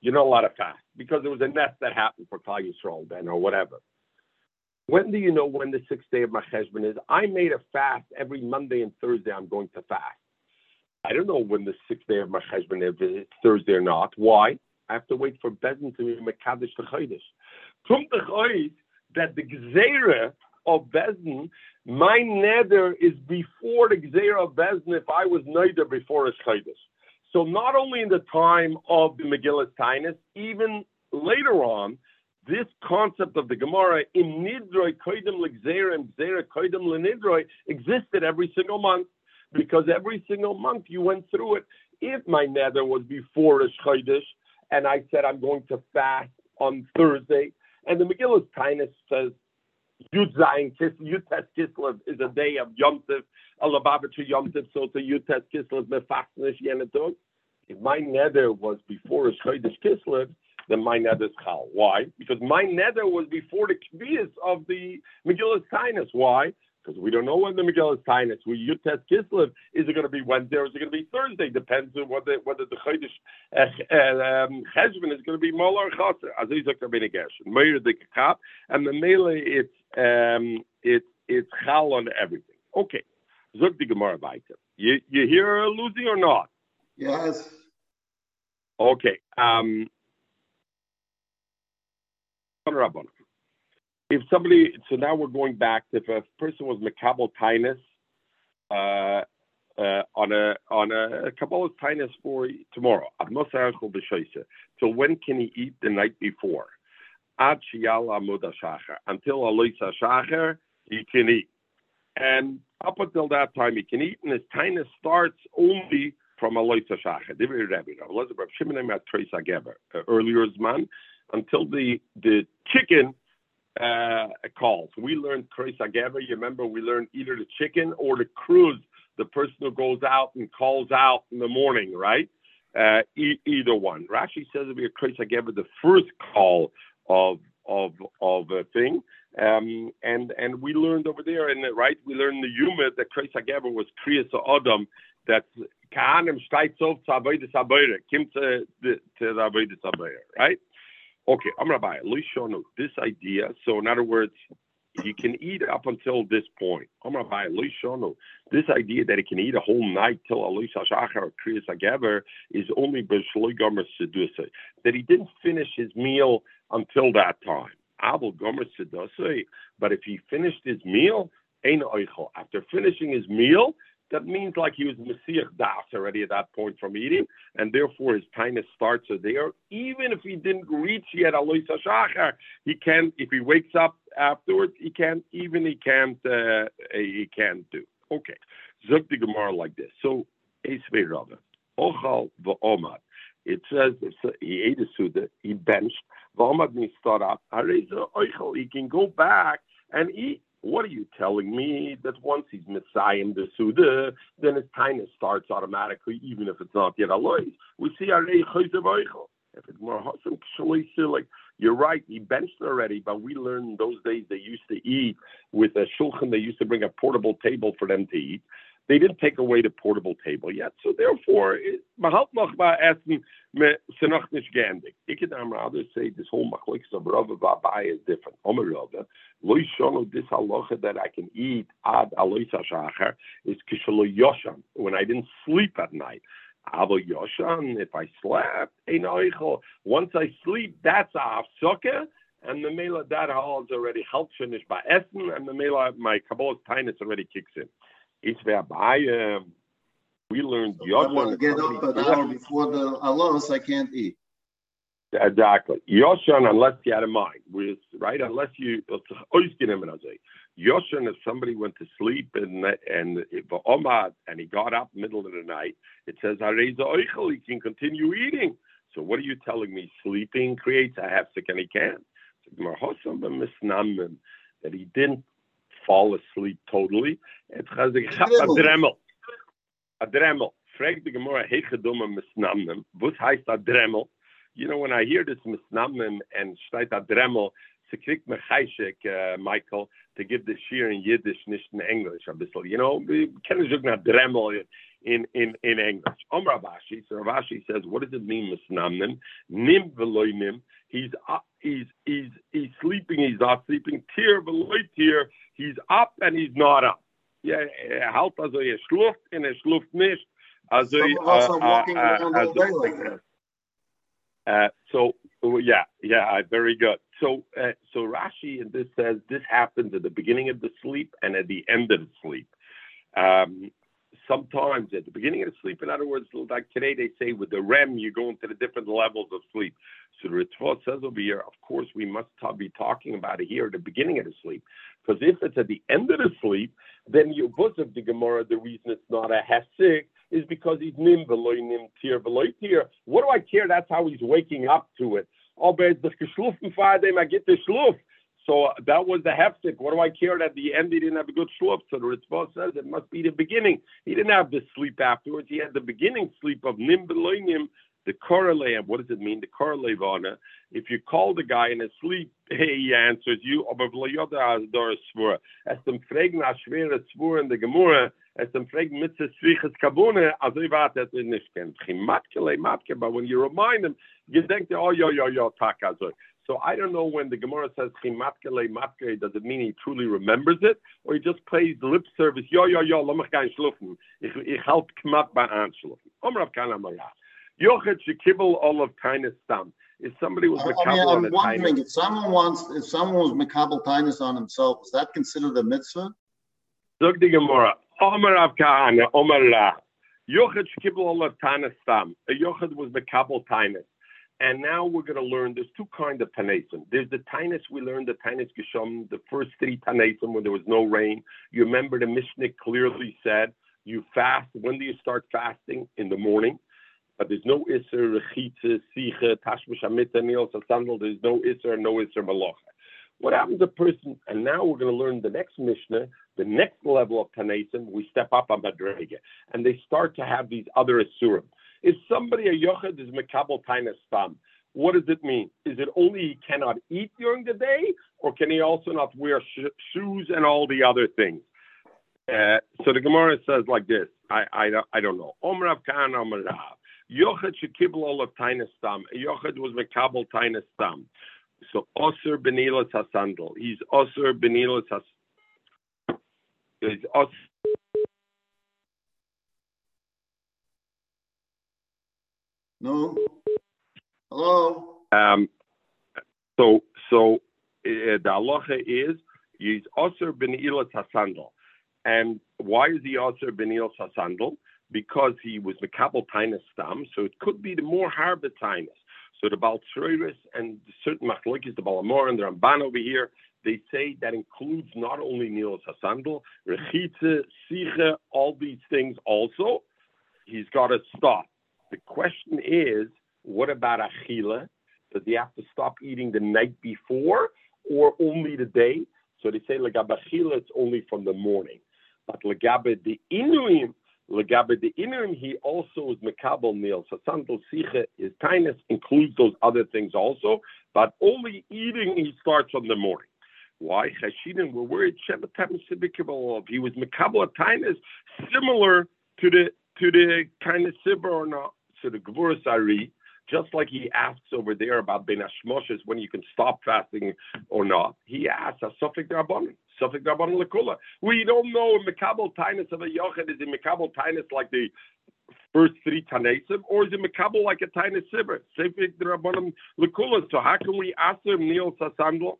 you're not allowed to fast because there was a nest that happened for Klal Yisrael then or whatever. When do you know when the sixth day of Macheshbon is? I made a fast every Monday and Thursday. I'm going to fast. I don't know when the sixth day of Macheshbon is, it's Thursday or not. Why? I have to wait for Bezin to be Mekadesh to Chodesh. From the that the Gzeira of Bezin, my nether is before the Gzeira of Bezin if I was neither before a Chodesh. So not only in the time of the Megillah Tainus, even later on, this concept of the Gemara in Nidroi Koidim Legzera and Koidim Lenidroi existed every single month because every single month you went through it. If my nether was before Chodesh and I said I'm going to fast on Thursday, and the Megillah Tainus says Yud Zayin Yud Kislev is a day of Yom Tov, Tiv, Alabavitri Yom Tiv, so to Yud Tes Kislev Mefachnish Yenetog. If my nether was before a Chodesh Kislev, then my nether is Chal. Why? Because my nether was before the Kvias of the Megillah Tainus. Why? Because we don't know when the Megillah Tainus, we Yud Tes Kislev, is it going to be Wednesday or is it going to be Thursday? Depends on whether, whether the Chodesh uh, um, Cheshvan is going to be Molar Chaser. As Isaac Rabbeinu Gershon. Meir the Kap, and the Mele, it's, um, it's, it's Chal on everything. Okay. Zog the Gemara weiter. You, you hear Lucy or not? Yes. Okay. Um, if somebody, so now we're going back. If a person was makabel tainus uh, uh, on a on a, kabbalah tainus for tomorrow, so when can he eat the night before? Ad until aloisa shacher, he can eat, and up until that time he can eat, and his tainus starts only from Aloisa Shacha. Divrei Rebbe, Elazar Shimon at Trace Geber, uh, earlier man, until the the chicken uh, calls. We learned Trace Geber. You remember we learned either the chicken or the cruise, the person who goes out and calls out in the morning, right? uh, e- either one. Rashi says it'll be a Kreis Hagever, the first call of of of a thing. Um, and and we learned over there, and right, we learned the humor that Kreis Hagever was Kriyas Adam, that Kahanim steigt auf zu to the to the Avodah right? Okay, I'm Rabbi, this idea. So in other words, he can eat up until this point. I'm Rabbi, Lishonu, this idea that he can eat a whole night till Alisha Shachar or Kriyas Hagever is only B'Shloi Gomer Sedusa. That he didn't finish his meal until that time. But if he finished his meal, After finishing his meal, that means like he was Messiah Das already at that point from eating, and therefore his kindness starts there. Even if he didn't reach yet Alois Shachar, he can. If he wakes up afterwards, he can. Even he can't. Uh, he can't do. Okay, Zug the Gemara like this. So Esvei Rava, Ochal v'Omad. It says he ate a suda, he benched. Means start up. He can go back and eat. What are you telling me? That once he's Messiah the Suda, then his kindness starts automatically, even if it's not yet Alois. We see Arei Chayzev If it's more Hashem like you're right, he benched already, but we learned in those days they used to eat with a shulchan, they used to bring a portable table for them to eat. They didn't take away the portable table yet. So therefore, man noch mal essen, se noch nicht gendig. Ich can rather say this whole machliks of Rava Babai is different. Omer Rava, lo yishono this halacha that I can eat ad alois hashachar is kishalo yoshan, when I didn't sleep at night. Avo yoshan, if I slept, ein oichel. Once I sleep, that's a hafsukkah, and the mela that hall is already finish by essen, and the mela my kabbalah's tinus already kicks in. It's whereby um, we learned so I want to get up an hour before the alos, I can't eat. Exactly. Yoshan, unless you had a mind, right? Unless you Yoshan, if somebody went to sleep and and Omad and he got up middle of the night, it says Oichel, he can continue eating. So what are you telling me? Sleeping creates a hefsek and he can. That he didn't fall asleep totally. Het gaat a dremmel. A dremmel. Frag de Gemara, hege domme misnamnem. Wat heist a dremmel? You know, when I hear this misnamnem and steht a dremmel, ze kriegt me uh, Michael, to give the shir in Yiddish, nicht in English, a. You know, we kennen zoek naar dremmel in, in, in English. Om Ravashi, so Ravashi says, what does it mean, misnamnem? Nim veloy nim. He's, uh, he's, he's, he's sleeping, he's not sleeping. Tier veloy tier. He's up and he's not up. Ja, er halt also, er schluft und er schluft nicht. Also, uh, uh, uh, uh, so yeah, yeah, very good. So, uh, so Rashi and this says this happens at the beginning of the sleep and at the end of the sleep. Um, sometimes at the beginning of sleep, in other words, like today they say with the REM, you go into the different levels of sleep. So the Ritva says over here, of course, we must be talking about it here at the beginning of the sleep. Because if it's at the end of the sleep, then you of the Gemara, the reason it's not a hesik is because he's nim veloy nim tir veloy tir. What do I care? That's how he's waking up to it. Oh, but the geschlufen Friday, I get the schluf. So uh, that was the heftik. What do I care that at the end he didn't have a good schluf? So the Ritva says it must be the beginning. He didn't have the sleep afterwards. He had the beginning sleep of nim veloy the correlate, what does it mean? The correlate If you call the guy in his sleep, he answers you, aber v'loyoda dor svur. Es dem fragen a schwere svur in. Chimatkele matke, but when you remind him, you think, oh, yo, yo, yo, tak. So I don't know when the Gemara says chimatkele matke, does it mean he truly remembers it, or he just plays lip service, yo, yo, yo, mich gar schlufen. Ich, ich halt kmat bei anschlufen. Omrav kann amarat. Yochid shekibel all of tainis stam. If somebody was I mean, I'm wondering if someone wants, if someone was mekabel tainis on himself, is that considered a mitzvah? Zog the Gemara. Omer Av Kahana, Omer La. Yochid shekibel all of tainis stam. A yochid was mekabel tainis. And now we're going to learn there's two kinds of Tanaisim. There's the Tainus, we learned the Tainus Geshom, the first three Tanaisim when there was no rain. You remember the Mishnah clearly said, you fast. When do you start fasting? In the morning but there's no Isser, Rechitze, Siche, Tashmish Amita, Nil Sandal, there's no Isser, no Isser Malacha. What happens to a person, and now we're going to learn the next Mishnah, the next level of Tanaisim, we step up on Madrega, and they start to have these other Isurim. Is somebody a yochid is mekabel tainas stam? What does it mean? Is it only he cannot eat during the day, or can he also not wear sh- shoes and all the other things? Uh, so the Gemara says like this. I I, I don't know. Omrav kan Omrav. Yochid shekibel of tainas stam. Yochid was mekabel tainas stam. So Osir Benilas Hasandal. He's Osir Benilas Has. He's Osir. No. Hello. Um, so so uh, the halacha is he's Osir Benilas Hasandal. And why is he also Osir Benilas Hasandal? Because he was Mekabel Tainus Stam, so it could be the more harbor Tainus. So the Baltreris and certain machlokes, the Baal HaMaor and the Ramban over here, they say that includes not only Nilos Hasandal, Rechitze, Siche, all these things also. He's got to stop. The question is, what about Achila? Does he have to stop eating the night before or only the day? So they say Legab Achila, it's only from the morning. But Legab the Inuim, Legabe the Inuim, he also is Mekabel meal. So Sandal Siche, his tinus includes those other things also, but only eating he starts from the morning. Why? Chashidin were worried Sibikabel He was Mekabel tinus similar to the to the kind of Sibber or not, to the Ari, just like he asks over there about Ben Ashmoshes when you can stop fasting or not. He asks a Suffolk Rabbanon. Suffolk Rabbanon Lakula. We don't know in Mekabel Tainus of a Yochid is in Mekabel Tainus like the first three Tanesim, or is it Mekabel like a Tainus Sibber? Suffolk Rabbanon Lakula. So how can we ask him Neil Sasandlo?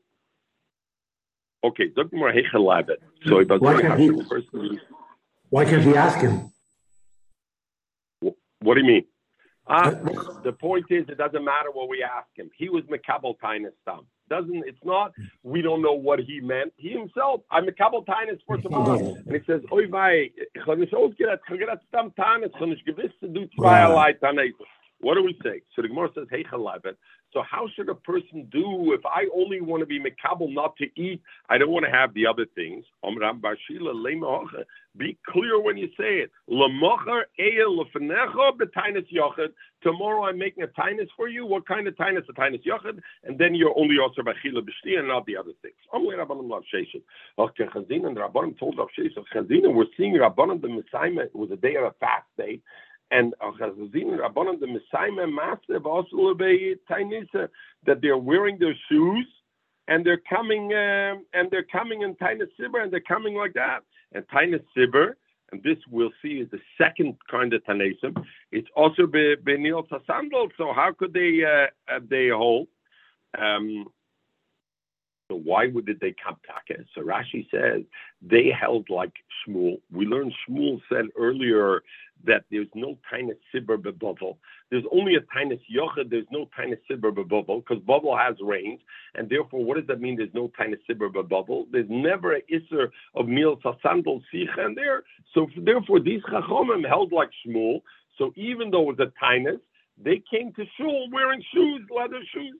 Okay, Dr. Hechel So why can't, he, why can't he ask him? What do you mean? Uh, the point is, it doesn't matter what we ask him. He was Mekabel Tainus Stam. Doesn't it's not? We don't know what he meant. He himself, I'm Mekabel Tainus for tomorrow, and he says, "Oy vay, ich kann nicht ausgerät, ich kann Stam Tainus, ich kann nicht gewiss zu do zweierlei Tainus." What do we say? So the Gemara says, "Hey, So how should a person do if I only want to be mekabel, not to eat? I don't want to have the other things. Be clear when you say it. Tomorrow I'm making a tinus for you. What kind of tinus? A tinus yochid, and then you're only also bachila b'shti and not the other things. Okay, and Rabbanim told Rav we're seeing Rabbanim the Messiah. It was a day of a fast day and that they're wearing their shoes and they're coming um, and they're coming in Tainus Sibber and they're coming like that. And Tainus Sibber, and this we'll see is the second kind of Tanesim. It's also Benil Tasandal. So how could they uh, they hold? Um, so why would they come taka? So Rashi says they held like Shmuel. We learned Shmuel said earlier that there's no tiny sibber bubble. There's only a tiny yochid. There's no tiny sibber bubble because bubble has range, and therefore, what does that mean? There's no tiny sibber bubble. There's never an isser of meal sasandal sicha and there. So therefore, these chachomim held like Shmuel. So even though it was a tinus, they came to shul wearing shoes, leather shoes.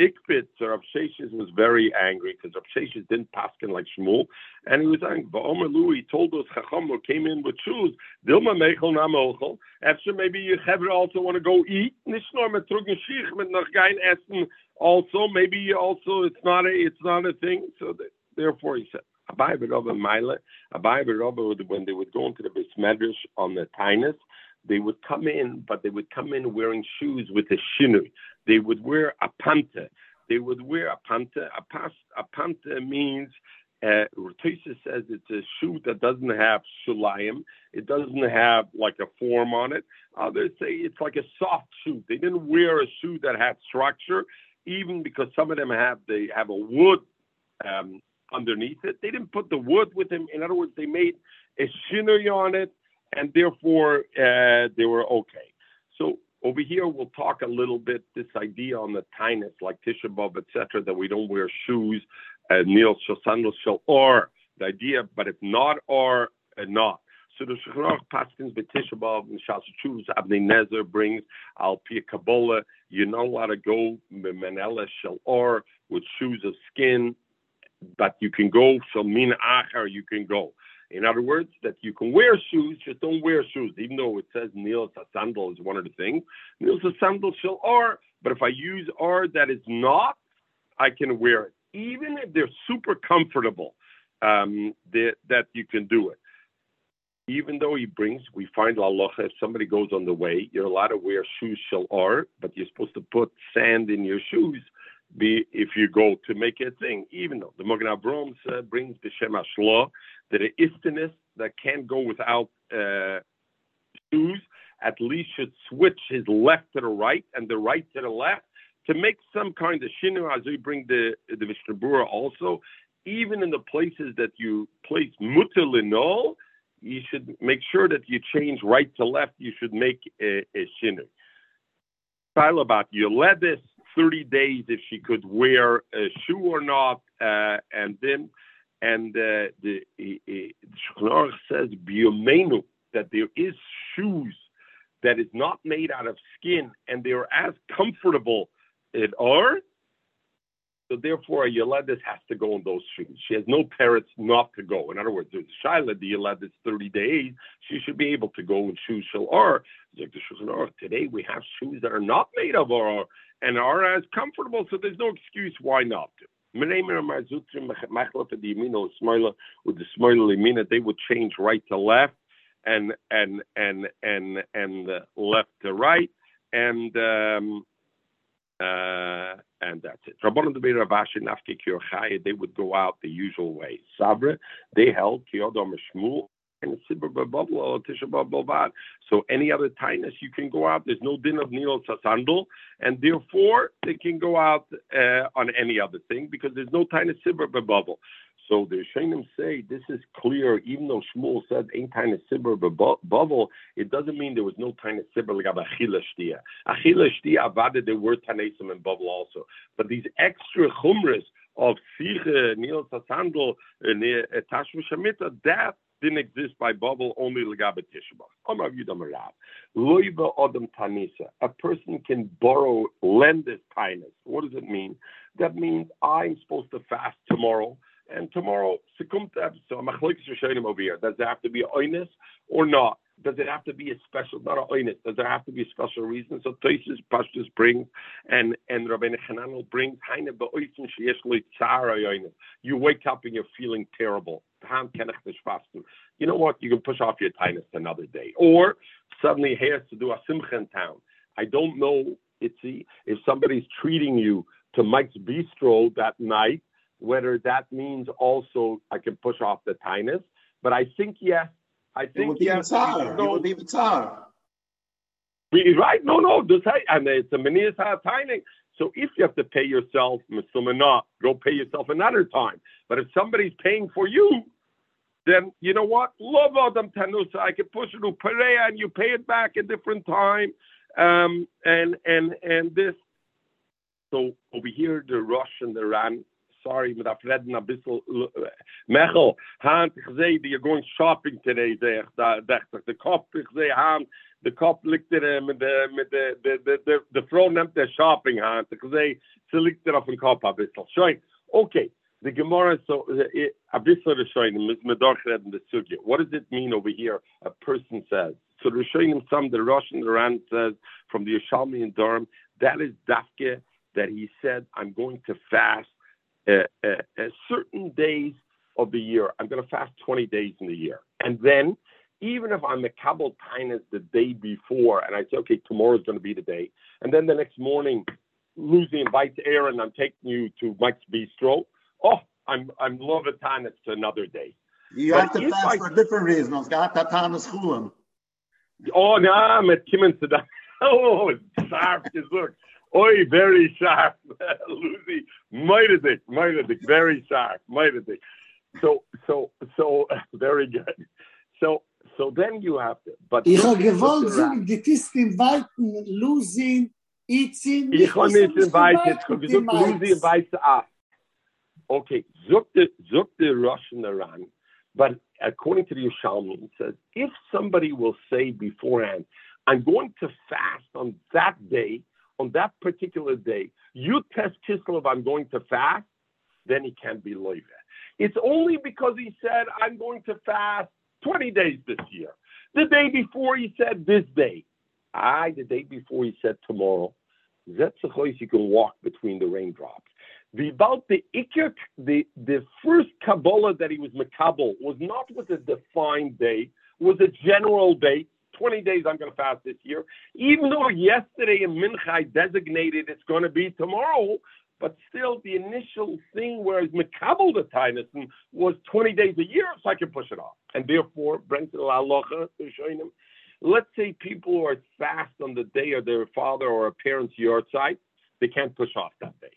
Ikbit, Rav Sheshes was very angry because Rav Sheshes didn't paskin like Shmuel, and he was angry. But Omer Louis told us Chacham who came in with shoes. Dilma mechel na mochel. After maybe you Chevra also want to go eat. Nicht nur mit trugen Schich mit noch gein essen. Also, maybe also it's not a it's not a thing. So that, therefore he said. Abai Rabba Mile, Abai Rabba, when they would go into the Bismedrash on the Tainus, they would come in, but they would come in wearing shoes with a shinu. They would wear a panta. They would wear a panta. A, pas, a panta means uh, says it's a shoe that doesn't have shulayim. It doesn't have like a form on it. Others say it's like a soft shoe. They didn't wear a shoe that had structure, even because some of them have they have a wood um, underneath it. They didn't put the wood with them. In other words, they made a shinui on it, and therefore uh, they were okay. So over here, we'll talk a little bit this idea on the tinus, like Tisha B'av, etc., that we don't wear shoes, uh, Neil Shosandal Shal, or the idea, but if not, or uh, not. So the Shechrach Paskins B'Tisha B'av and Shas Chuvs Avnei Nezer brings Al Pia Kabbalah. You're not allowed to go Menela Shal or with shoes of skin. but you can go Shalmin Achar, you can go. In other words, that you can wear shoes, just don't wear shoes, even though it says Nils a sandal is one of the things. Nils a sandal shall are, but if I use R that is not, I can wear it. Even if they're super comfortable, um, that, that you can do it. Even though he brings, we find Allah, if somebody goes on the way, you're allowed to wear shoes shall are, but you're supposed to put sand in your shoes be if you go to make a thing, even though the Magen Avraham uh, brings the Shema Shlo, that an istinist that can't go without uh, shoes at least should switch his left to the right and the right to the left to make some kind of shinu as we bring the the Mishnah also. Even in the places that you place mutter linol, you should make sure that you change right to left. You should make a, a shinu. About your lettuce 30 days if she could wear a shoe or not, uh, and then and uh, the Shulchan says biomenu that there is shoes that is not made out of skin and they are as comfortable as are. So therefore, a Yeledis has to go in those shoes. She has no parents not to go. In other words, there's Shaila, the Yeledis 30 days, she should be able to go in shoes shall are. Today we have shoes that are not made of or and are as comfortable, so there's no excuse why not to. They would change right to left and and and and and uh, left to right, and um, uh, and that's it. They would go out the usual way. Sabre, they held Kiyodom Shmuel so any other tightness you can go out. There's no din of nil sasandal, and therefore they can go out uh, on any other thing because there's no tightness sibber bubble. So the Shainim say this is clear, even though Shmuel said ain't tiny sibber bubble, it doesn't mean there was no tiny sibber like achila shtia. Achila shtia avada there were tanesim and bubble also, but these extra chumras of siche, nil sasandal, uh, tashmi shamita, that didn't exist by bubble only legabe tishba. Loiva odom tanisa. A person can borrow, lend his kindness. What does it mean? That means I'm supposed to fast tomorrow, and tomorrow so I'm over here. Does it have to be oinus or not? Does it have to be a special, not a oinus? Does there have to be a special reason? So Toisus Pashtus brings and and Rabbeinu Hananel brings You wake up and you're feeling terrible. You know what? You can push off your tinus another day. Or suddenly has to do a simcha in town. I don't know Itzy, if somebody's treating you to Mike's Bistro that night, whether that means also I can push off the tinus. But I think yes. I think it would be yes. It would be Right? No, no. And it's a minias timing. So if you have to pay yourself, not go pay yourself another time. But if somebody's paying for you, then you know what? Love Adam Tanusa. I can push it to Perea and you pay it back a different time. Um, and and and this. So over here, the Rosh and the Ran. Sorry, but I've read a bissel. Mechel, hand, ich you're going shopping today. De kop, ik zei, hand, de kop ligt er met de, met de, de, de, de, de vrouw neemt de shopping hand. Ik zei, ze ligt er op een kop een bissel. Schoen, oké. Okay the Gemara, so uh, what does it mean over here? A person says. So the Rishonim, some the and the says from the Yerushalmi and Durham, that is dafke that he said, I'm going to fast uh, uh, certain days of the year. I'm going to fast 20 days in the year. And then, even if I'm a Kabul Tainas the day before, and I say, okay, tomorrow's going to be the day, and then the next morning, Lucy invites Aaron, I'm taking you to Mike's Bistro, oh, I'm I'm Lovatanis to another day. You but have to fast I, for a different reason. It's got Tatanis Chulam. Oh, no, I'm at Kimin Oh, sharp. Look. Oi, very sharp. Lucy, Meidedik, Meidedik, very sharp, Meidedik. So, so, so, very good. So, so then you have to. But gewollt, sagen, die Tisken weiten, Lucy, Itzin. Ich habe nicht invited, gesagt, Lucy invites us. Okay, Zuk the, Zuk the Russian Iran, but according to the Yerushalmi, it says if somebody will say beforehand, I'm going to fast on that day, on that particular day, you test Kislev, I'm going to fast, then he can't be loive. It's only because he said, I'm going to fast 20 days this year. The day before he said this day. I, the day before he said tomorrow. that's the Zetzachois, you can walk between the raindrops. The about the ikir, the the first Kabbalah that he was makabel was not with a defined date, was a general date. 20 days I'm going to fast this year. Even though yesterday in Mincha designated it's going to be tomorrow, but still the initial thing where it's makabel the Tainison was 20 days a year, so I can push it off. And therefore, brings the halacha, Let's say people are fast on the day of their father or a parent's yard site, they can't push off that day.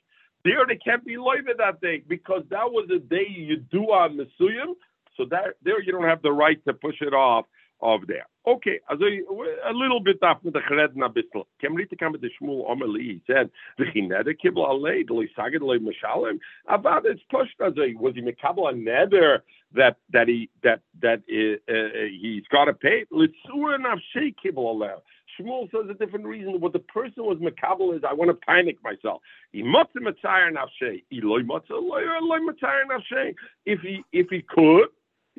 There they can't be loive that day because that was a day you do on Mesuyim. So that there you don't have the right to push it off of there. Okay, also a little bit darf man dich reden a bissl. Kemrite kam mit der Shmuel Omeli, he said, v'chi neder kibbel alei, doli saged loi mishalem, aber it's pushed also, was he mekabel a neder that, that he, that, that uh, uh, he's got to pay? Litzur nafshei kibbel alei. Shmuel says a different reason. What the person was makabel is, I want to panic myself. He must matzayer nafshei. Eloi matzah, eloi matzayer nafshei. If he, if he could,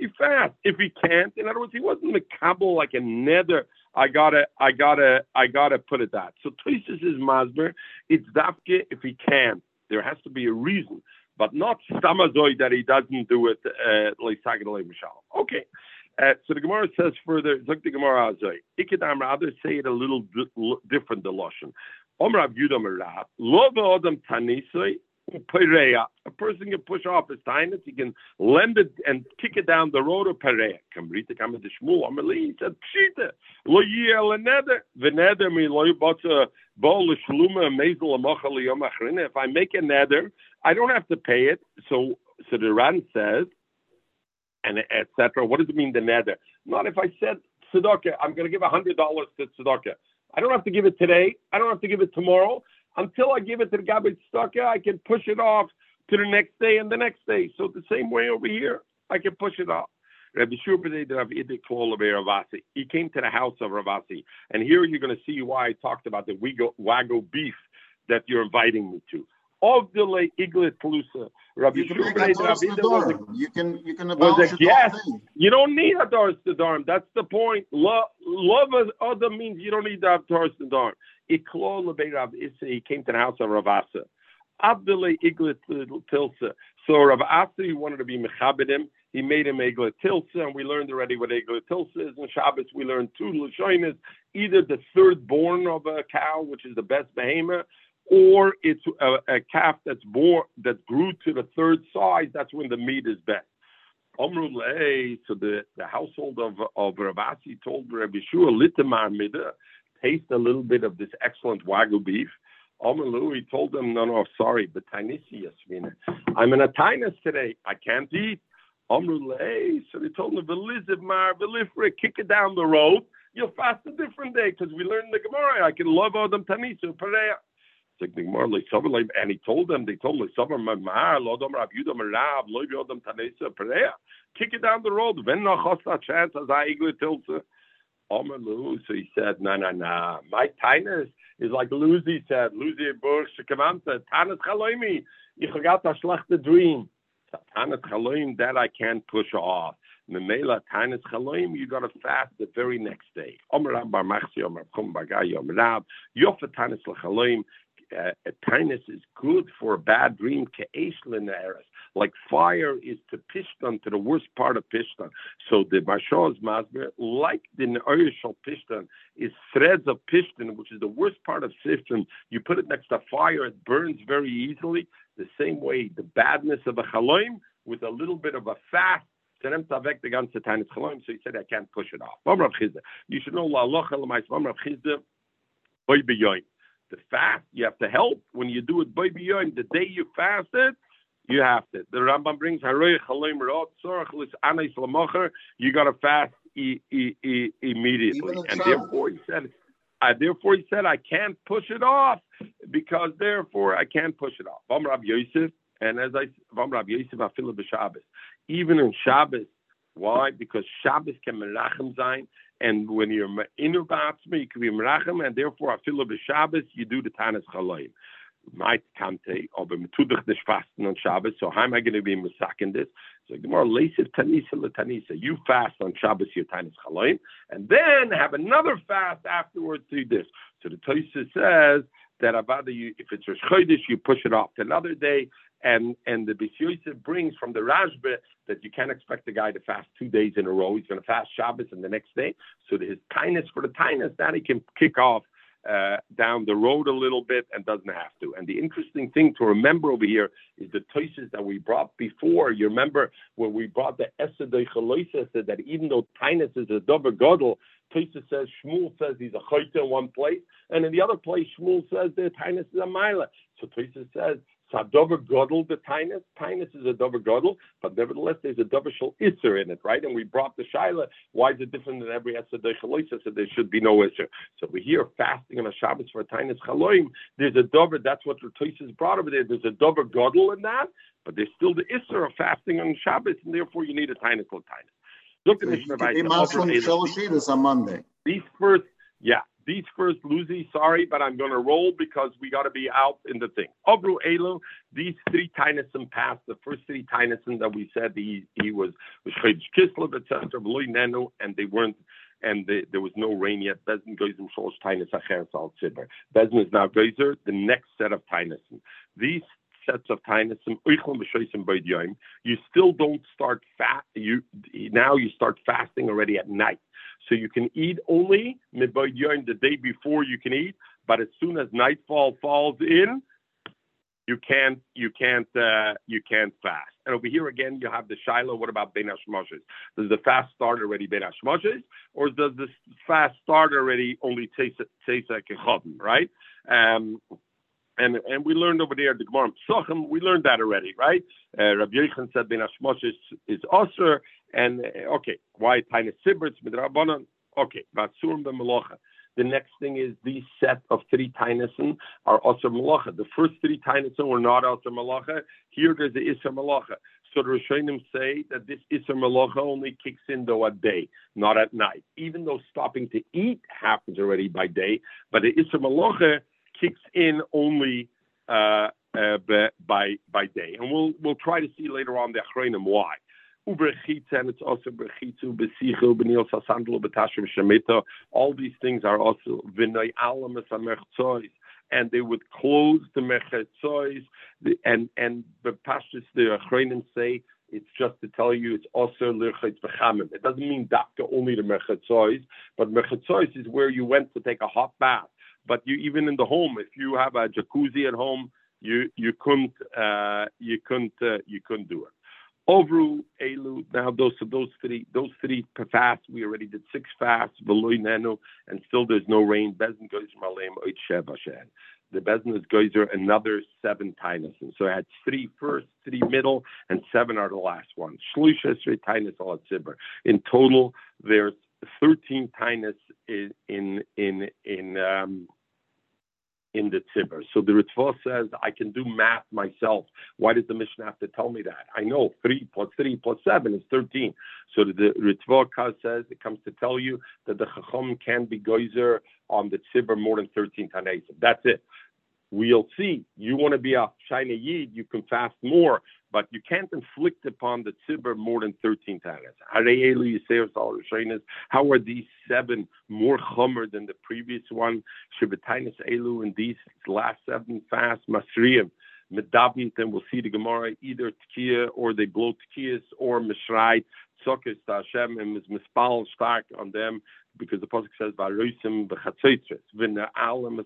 he fast. If he can't, in other words, he wasn't makabel like a nether. I gotta, I gotta, I gotta put it that. So Toisus is masber. It's dafke if he can. There has to be a reason, but not stamazoi that he doesn't do it like uh, Okay. Uh, so the Gemara says further, look the Gemara Azoi. Ikidam rather say it a little different, the Lashon. Omrav Yudam Rav, Lova Tanisoi, A person can push off his tinus, he can lend it and kick it down the road of Perea. Kamrita Kamad Shmuel, said, Pshita, Lo Yiel Neder, Veneder mi Lo Yubotza Bo Lishluma Mazel Amocha. If I make a nether, I don't have to pay it. So, so the Ran says, and etc. What does it mean the nether? Not if I said tzedakah, I'm going to give a hundred dollars to tzedakah. I don't have to give it today. I don't have to give it tomorrow. Until I give it to the garbage tzedakah, I can push it off to the next day and the next day. So the same way over here, I can push it off. Rabbi Ravasi. He came to the house of Ravasi, and here you're going to see why I talked about the Wagyu beef that you're inviting me to of the Iglit Pelusa. Rabbi you can You can you can abolish it. Yes, you don't need a Doris Darm. That's the point. Love, love other means you don't need to have Doris Darm. Iklo Rav He came to the house of Ravasa. Abdullah Iglit Tilsa. So Rav Asa wanted to be mechabedim. He made him Eglet Tilsa, and we learned already what Eglet Tilsa is. In Shabbos, we learned two Lashoinas, either the third born of a cow, which is the best behemoth, or it's a, a calf that's born that grew to the third size. That's when the meat is best. Omrulei, so the, the household of of Ravasi told Rabbi Shua litamar mida, taste a little bit of this excellent wagyu beef. Omrulu, he told them, no, no, sorry, but tainisi yasmina. I'm in a tainus today. I can't eat. Omrulei, so they told him, velizivmar, velifra, kick it down the road. You'll fast a different day because we learned in the Gemara. I can love Adam Tanisu Perea and he told them, they told me, ah, kick it down the road. When no chosta chance as I igli tilsa. So he said, no, no, no. My tinus is like Lucy said. Lucy Burg Shekavanta. Tanis chaloimi. Ich got a the dream. Tanis chaloim, that I can't push off. Memela Tanis Chaloim, you got to fast the very next day. Omer Rab Bar Machsi, Omer Chum Bagay, Omer Rab, Yofa Tanis Chaloim, uh, tinus is good for a bad dream, like fire is to pishtan, to the worst part of pishtan. So the Mashal masber, like the Ne'oyashal pishtan, is threads of pishtan, which is the worst part of sifton. You put it next to fire, it burns very easily. The same way, the badness of a chaloim with a little bit of a fast so he said, I can't push it off. You should know, the fast, you have to help. When you do it by beyond the day you fasted, you have to. The Rambam brings you got to fast e- e- e- immediately, and therefore he said, uh, therefore he said, I can't push it off because therefore I can't push it off. Rab Yosef, and as I Vam Rab Yosef, I feel Shabbos. Even in Shabbos, why? Because Shabbos can melachem zayin, and when you're inu ba'atzma, you can be merachem, and therefore afilu b'Shabbos, you do the tanis chalayim. might kante, aber mit tudich nicht fasten on Shabbos. So how am I going to be in this? So Gemara leisiv tanisa letanisa. You fast on Shabbos your tanis chaloim, and then have another fast afterwards to this. So the Tosa says that about you, if it's Rosh Chodesh, you push it off to another day. And and the Bishyoisa brings from the Rashba that you can't expect the guy to fast two days in a row. He's going to fast Shabbos and the next day. So his kindness for the kindness, that he can kick off uh, down the road a little bit and doesn't have to. And the interesting thing to remember over here is the choices that we brought before. You remember when we brought the Esedei Chaloisa said that even though Tainus is a double godel, Tosa says Shmuel says he's a chayta in one place, and in the other place Shmuel says the Tainus is a mila. So Tosa says Sadover Godel, the Tainus. Tainus is a Dover Godel, but nevertheless there's a Dover Shal Isser in it, right? And we brought the Shaila. Why is it different than every Esadeh Chaloisa? So there should be no Isser. So we hear fasting on a Shabbos for a Tainus Chaloim. There's a Dover, that's what Ratois brought over there. There's a Dover Godel in that, but there's still the Isser of fasting on Shabbos, and therefore you need a Tainus Tainus. Look at the Mishnah. This on Monday. These first, yeah, these first Luzi, sorry, but I'm going to roll because we got to be out in the thing. Obru Elu, these three Tynesim passed. The first three Tynesim that we said he, he was Shchedj Kislev, etc., Nenu, and they weren't, and they, there was no rain yet. Bezin Goizim Sholosh Tynes Acher Sal Tzibber. Bezin is now Goizer, the next set of Tynesim. These sets of Tynesim, you still don't start fast. You now you start fasting already at night. So you can eat only the day before you can eat, but as soon as nightfall falls in, you can't you can't uh, you can't fast. And over here again, you have the Shiloh. What about Ben? Does the fast start already Ben or does the fast start already only Tesa Kechodim, right? Um, and and we learned over there the Gemara Psachim, we learned that already, right? Uh, Rabbi Yechon said Ben Hashmoshes is, is Osir, and uh, okay, why Taina Sibrits Midrabanan? Okay, Batsurim B'Melocha. The next thing is these set of three Tainasim are also Malacha. The first three Tainasim were not also Malacha. Here there's the Isra Malacha. So the Rishonim say that this Isra Malacha only kicks in though at day, not at night. Even though stopping to eat happens already by day, but the Isra Malacha kicks in only uh, uh, by by day. And we'll we'll try to see later on the Achronim why and it's also Berchitzu, Besichu, Benil Sasandlo, Betashim Shemitah. All these things are also Vinay Alamas Amerchois. And they would close the Mechetzois, and and the pastors, the Achronim say, it's just to tell you it's also lirchetz bechamim. It doesn't mean dafka only the merchetzois, but merchetzois is where you went to take a hot bath. But you even in the home, if you have a jacuzzi at home, you you couldn't uh, you couldn't uh, you couldn't do it. Ovru, Elu, now those so those three those three fasts, we already did six fasts, Veloy Nenu, and still there's no rain. Malem The Bezin is Geyser another seven tinus. And so I had three first, three middle, and seven are the last ones. Shlusha three tinus all In total, there's 13 tinus in in in in um, in the tzibur. So the Ritva says I can do math myself. Why does the Mishnah have to tell me that? I know three plus three plus seven is thirteen. So the Ritva says it comes to tell you that the Chacham can be geyser on the tzibur more than thirteen tanesim. That's it. We'll see. You want to be a China Yid, you can fast more, but you can't inflict upon the tzibur more than 13 tanas. How are these seven more chummer than the previous one? Shabbatainas elu and these last seven fast masriyim. Medabint, and we'll see the Gemara either tkiya or they blow tkiyas or mishrayt tzokes to Hashem and is mispal stark on them because the pasuk says varosim b'chatzaitzres v'na alam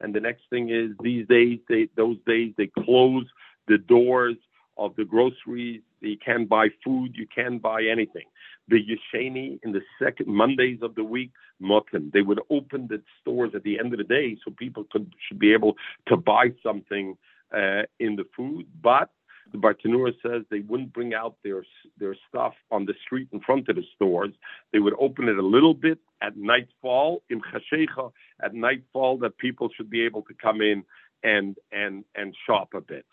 and the next thing is these days they those days they close the doors of the groceries. You can't buy food. You can't buy anything. The Yesheni in the second Mondays of the week, Muslim, they would open the stores at the end of the day so people could should be able to buy something uh, in the food. But the Bartanura says they wouldn't bring out their their stuff on the street in front of the stores. They would open it a little bit at nightfall in Chashecha at nightfall that people should be able to come in and and and shop a bit.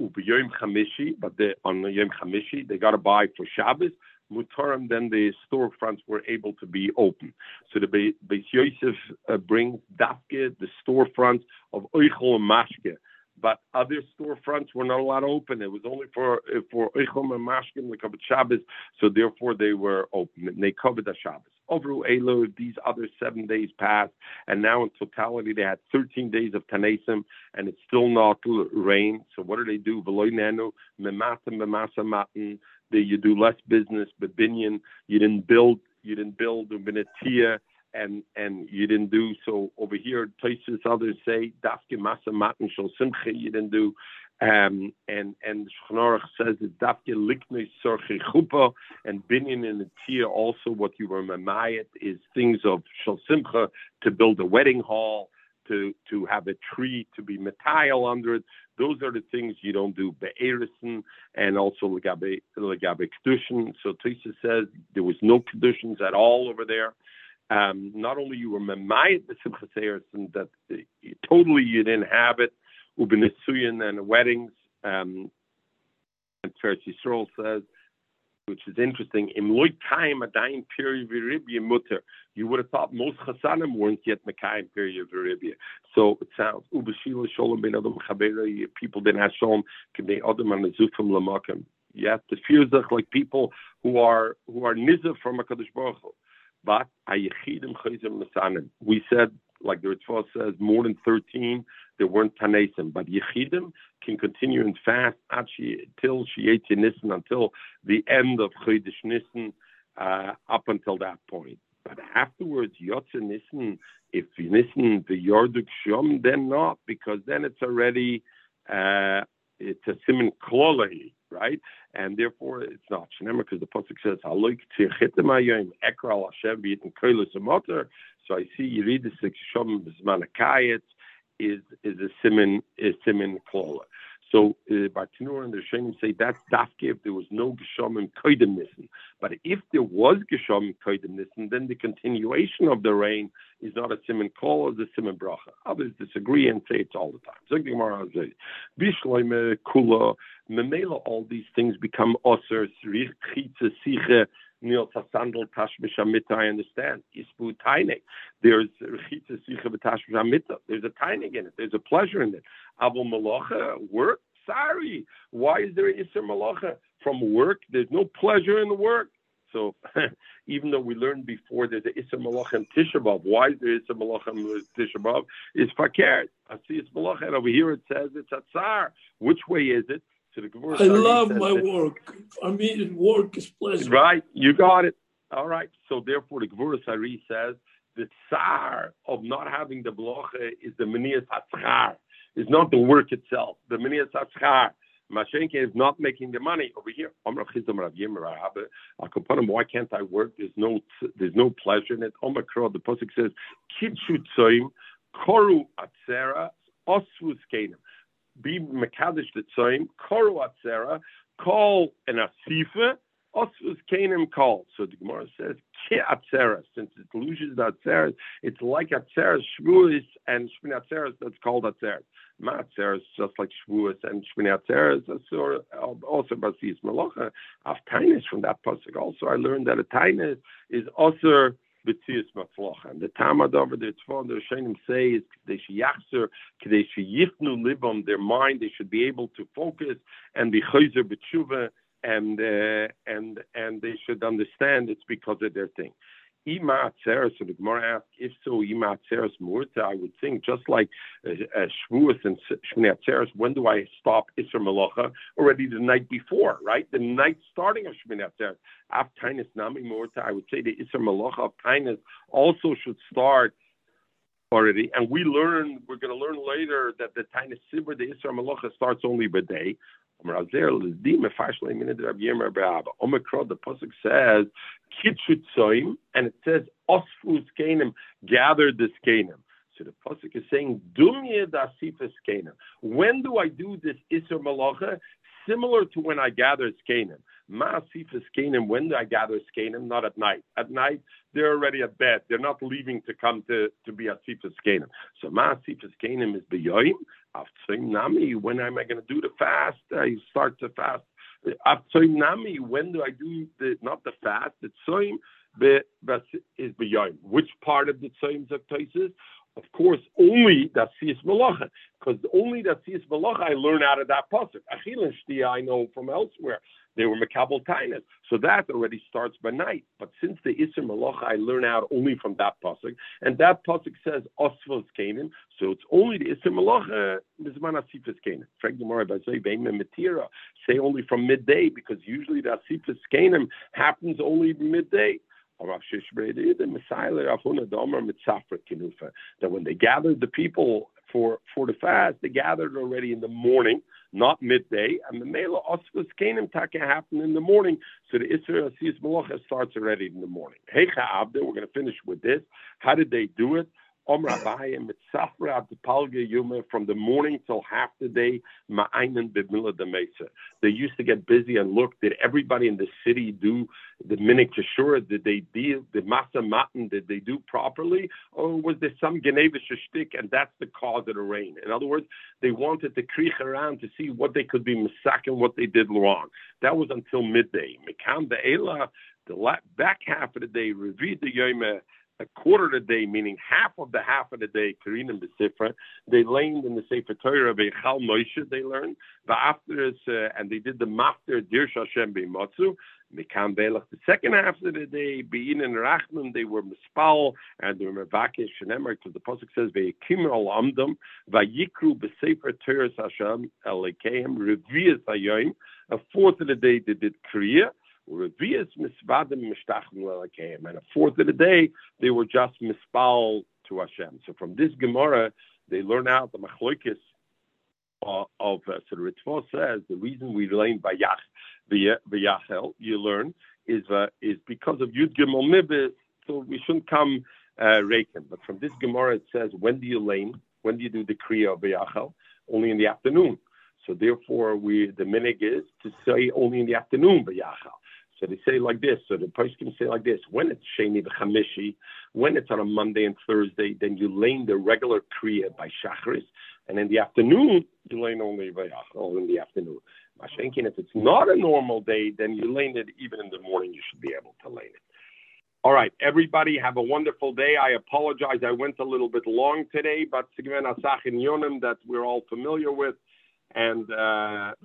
Ubiyom Chamishi, but they, on Yom Chamishi, they got to buy for Shabbos. Mutarim, then the storefronts were able to be open. So the Beis Yosef uh, brings Dafke, the storefront of Oichel and Mashke. But other storefronts were not allowed to open. It was only for for Oichel and Mashke and the Shabbos, so therefore they were open. And they covered the Shabbos. Over Elo, these other seven days passed, and now in totality they had 13 days of Tanesim, and it's still not rain. So what do they do? Veloynenu memata memasa matin. They you do less business, but binyan, you didn't build, you didn't build a and and you didn't do so over here. Places others say dafke masa matan shel simcha. You didn't do um, and and Shchanorach says that dafke liknei sorche chupa and binyan in the tia also what you were mamayat is things of shel simcha to build a wedding hall to to have a tree to be metayel under it. Those are the things you don't do be'erison and also legabe legabe kedushin. So Teresa says there was no kedushin at all over there. Um, not only you were memayat the simcha that uh, totally you didn't have it Ubinisuyan and weddings. Um, and First Yisrael says, which is interesting, Im loy kaim adayin piri v'ribya mutter. You would have thought most chasanim weren't yet mekayim piri v'ribya. So it sounds ubashila sholem ben adam chabera. People didn't have shalom k'nei adam and zufim lamakim. You have to like people who are who are nizah from Hakadosh Baruch Hu. But ayichidim chayzim masanim. We said like the Ritva says, more than 13, there weren't Tanesim. But Yechidim can continue and fast until she Nissen, until the end of Chodesh Nissen, uh, up until that point. But afterwards, Yotze Nissen, if Nissen, the Yorduk Shom, then not, because then it's already, uh, it's a Simon Klolahi, right? And therefore, it's not Shnema, because the Pasuk says, Haloik Tirchitim Ayim, Ekra Al Hashem, V'yitin Koilos so I see you read the six Shom Zmanakayet is is a simin is simin klola. So uh, and the Rishonim say that's dafke if there was no geshomim koidem nissen. But if there was geshomim koidem nissen, then the continuation of the rain is not a simin kol, it's a simin bracha. Others disagree and say it's all the time. So Gemara says, Bishloime kula memela, all these things become osers chitze siche I understand. There's There's a tainig in it. There's a pleasure in it. Abu Malacha, work? Sorry. Why is there an Isser Malacha? From work, there's no pleasure in the work. So even though we learned before there's an Issa Malach and Tishabov, why is there Issa Malach and Tishabov? Is Fakir. I see it's Malach, and over here it says it's Atzar. Which way is it? So the I love my that, work. I mean, work is pleasure. Right, you got it. All right. So therefore, the Gemara Sari says the tsar of not having the bloche is the menias hatzchar. Is not the work itself. The menias hatzchar. Mashenke is not making the money over here. Why can't I work? There's no there's no pleasure in it. Omikro, the pasuk says, "Kidshu tzoim koru atzera kenim." Be mekadesh the tzoyim, koru atzera, call an asifa, osvus kanim call. So the Gemara says ki atzera, since it loses the atzera, it's like atzera shvuas and shmini atzera that's called atzera. Ma atzera is just like shvuas and shmini atzera is also basis malacha. Of tainis from that pasuk. Also, I learned that a tainis is also B'tzias Matzlocha. And the Tamad over the Tzvon, the Rishonim say is they should yachzer, they should yifnu libam, their mind, they should be able to focus and be chayzer b'tshuva, and uh, and and they should understand it's because of their thing. Ima Atzeres, so the Gemara asks, if so, Ima Atzeres Murta, I would think just like uh, uh, and Shmini Atzeres, when do I stop Isra Malacha? Already the night before, right? The night starting of Shmini Atzeres. Af Tainus Nami Murta, I would say the Isra Malacha of Tainus also should start already. And we learn, we're going to learn later that the Tainus Sibur, the Isra Malacha starts only by day. The pasuk says kitzutzoim, and it says osfus kenim, gather the kenim. So the pasuk is saying dumye dasifas kenim. When do I do this iser malacha? Similar to when I gather kenim. Ma'asifas kenim. When do I gather kenim? Not at night. At night they're already at bed. They're not leaving to come to to be at asifas kenim. So ma'asifas kenim is beyoyim. Nami. When am I going to do the fast? I start to fast Nami, when do I do the not the fast, the tzoyim, but is beyond. Which part of the tzoyim is of course, only that sees malacha, because only that sees malacha I learn out of that pasuk. Achil and I know from elsewhere. They were Makabal Tainas. So that already starts by night. But since the Isser Malacha, I learn out only from that Pasuk. And that Pasuk says Osvos Canaan. So it's only the Isser Malacha, Mizman Asifas Canaan. Frank Gemara Matira. Say only from midday, because usually the Asifas happens only midday. That when they gathered the people for for the fast, they gathered already in the morning, not midday, and the Mela Osvus Kanim Taka happened in the morning. So the Israel Asiyas Malacha starts already in the morning. Hey Abda, we're going to finish with this. How did they do it? Mitzafra from the morning till half the day. They used to get busy and look, did everybody in the city do the Minik Kishura? Did they deal the Masa Matan? Did they do properly? Or was there some Genevish shtick and that's the cause of the rain? In other words, they wanted to creep around to see what they could be misaking, what they did wrong. That was until midday. Mikam the the back half of the day, Revi the Yoma a quarter of the day, meaning half of the half of the day, Karinim Besifra, they learned in the Sefer Torah of Echal Moshe, they learned, but after this, uh, and they did the Master Dirsh Hashem B'Motzu, Mikam Belach, the second half of the day, Bein and Rachman, they were Mispal, and they were Mevakesh Shenemar, because the Pasuk says, Ve'ekim al Amdam, Va'yikru B'Sefer Torah Hashem, Elekeim, Revias Hayoim, a fourth of the day they did Kriya, and a fourth of the day, they were just mispal to Hashem. So from this Gemara, they learn out the machloikis uh, of uh, so the Ritva says the reason we learn by Yach v'Yachel, you learn is uh, is because of Yud Gimel Mibis. So we shouldn't come uh. But from this Gemara, it says when do you lane? When do you do the Kriya of v'Yachel? Only in the afternoon. So therefore, we the minig is to say only in the afternoon v'Yachel. So they say like this. So the person can say like this: when it's Sheni v'Chamishi, when it's on a Monday and Thursday, then you lane the regular kriya by Shachris, and in the afternoon you lane only by Yachal in the afternoon. Mashenkin, if it's not a normal day, then you lane it even in the morning. You should be able to lane it. All right, everybody, have a wonderful day. I apologize, I went a little bit long today, but Sigven Asach Yonim that we're all familiar with, and. Uh,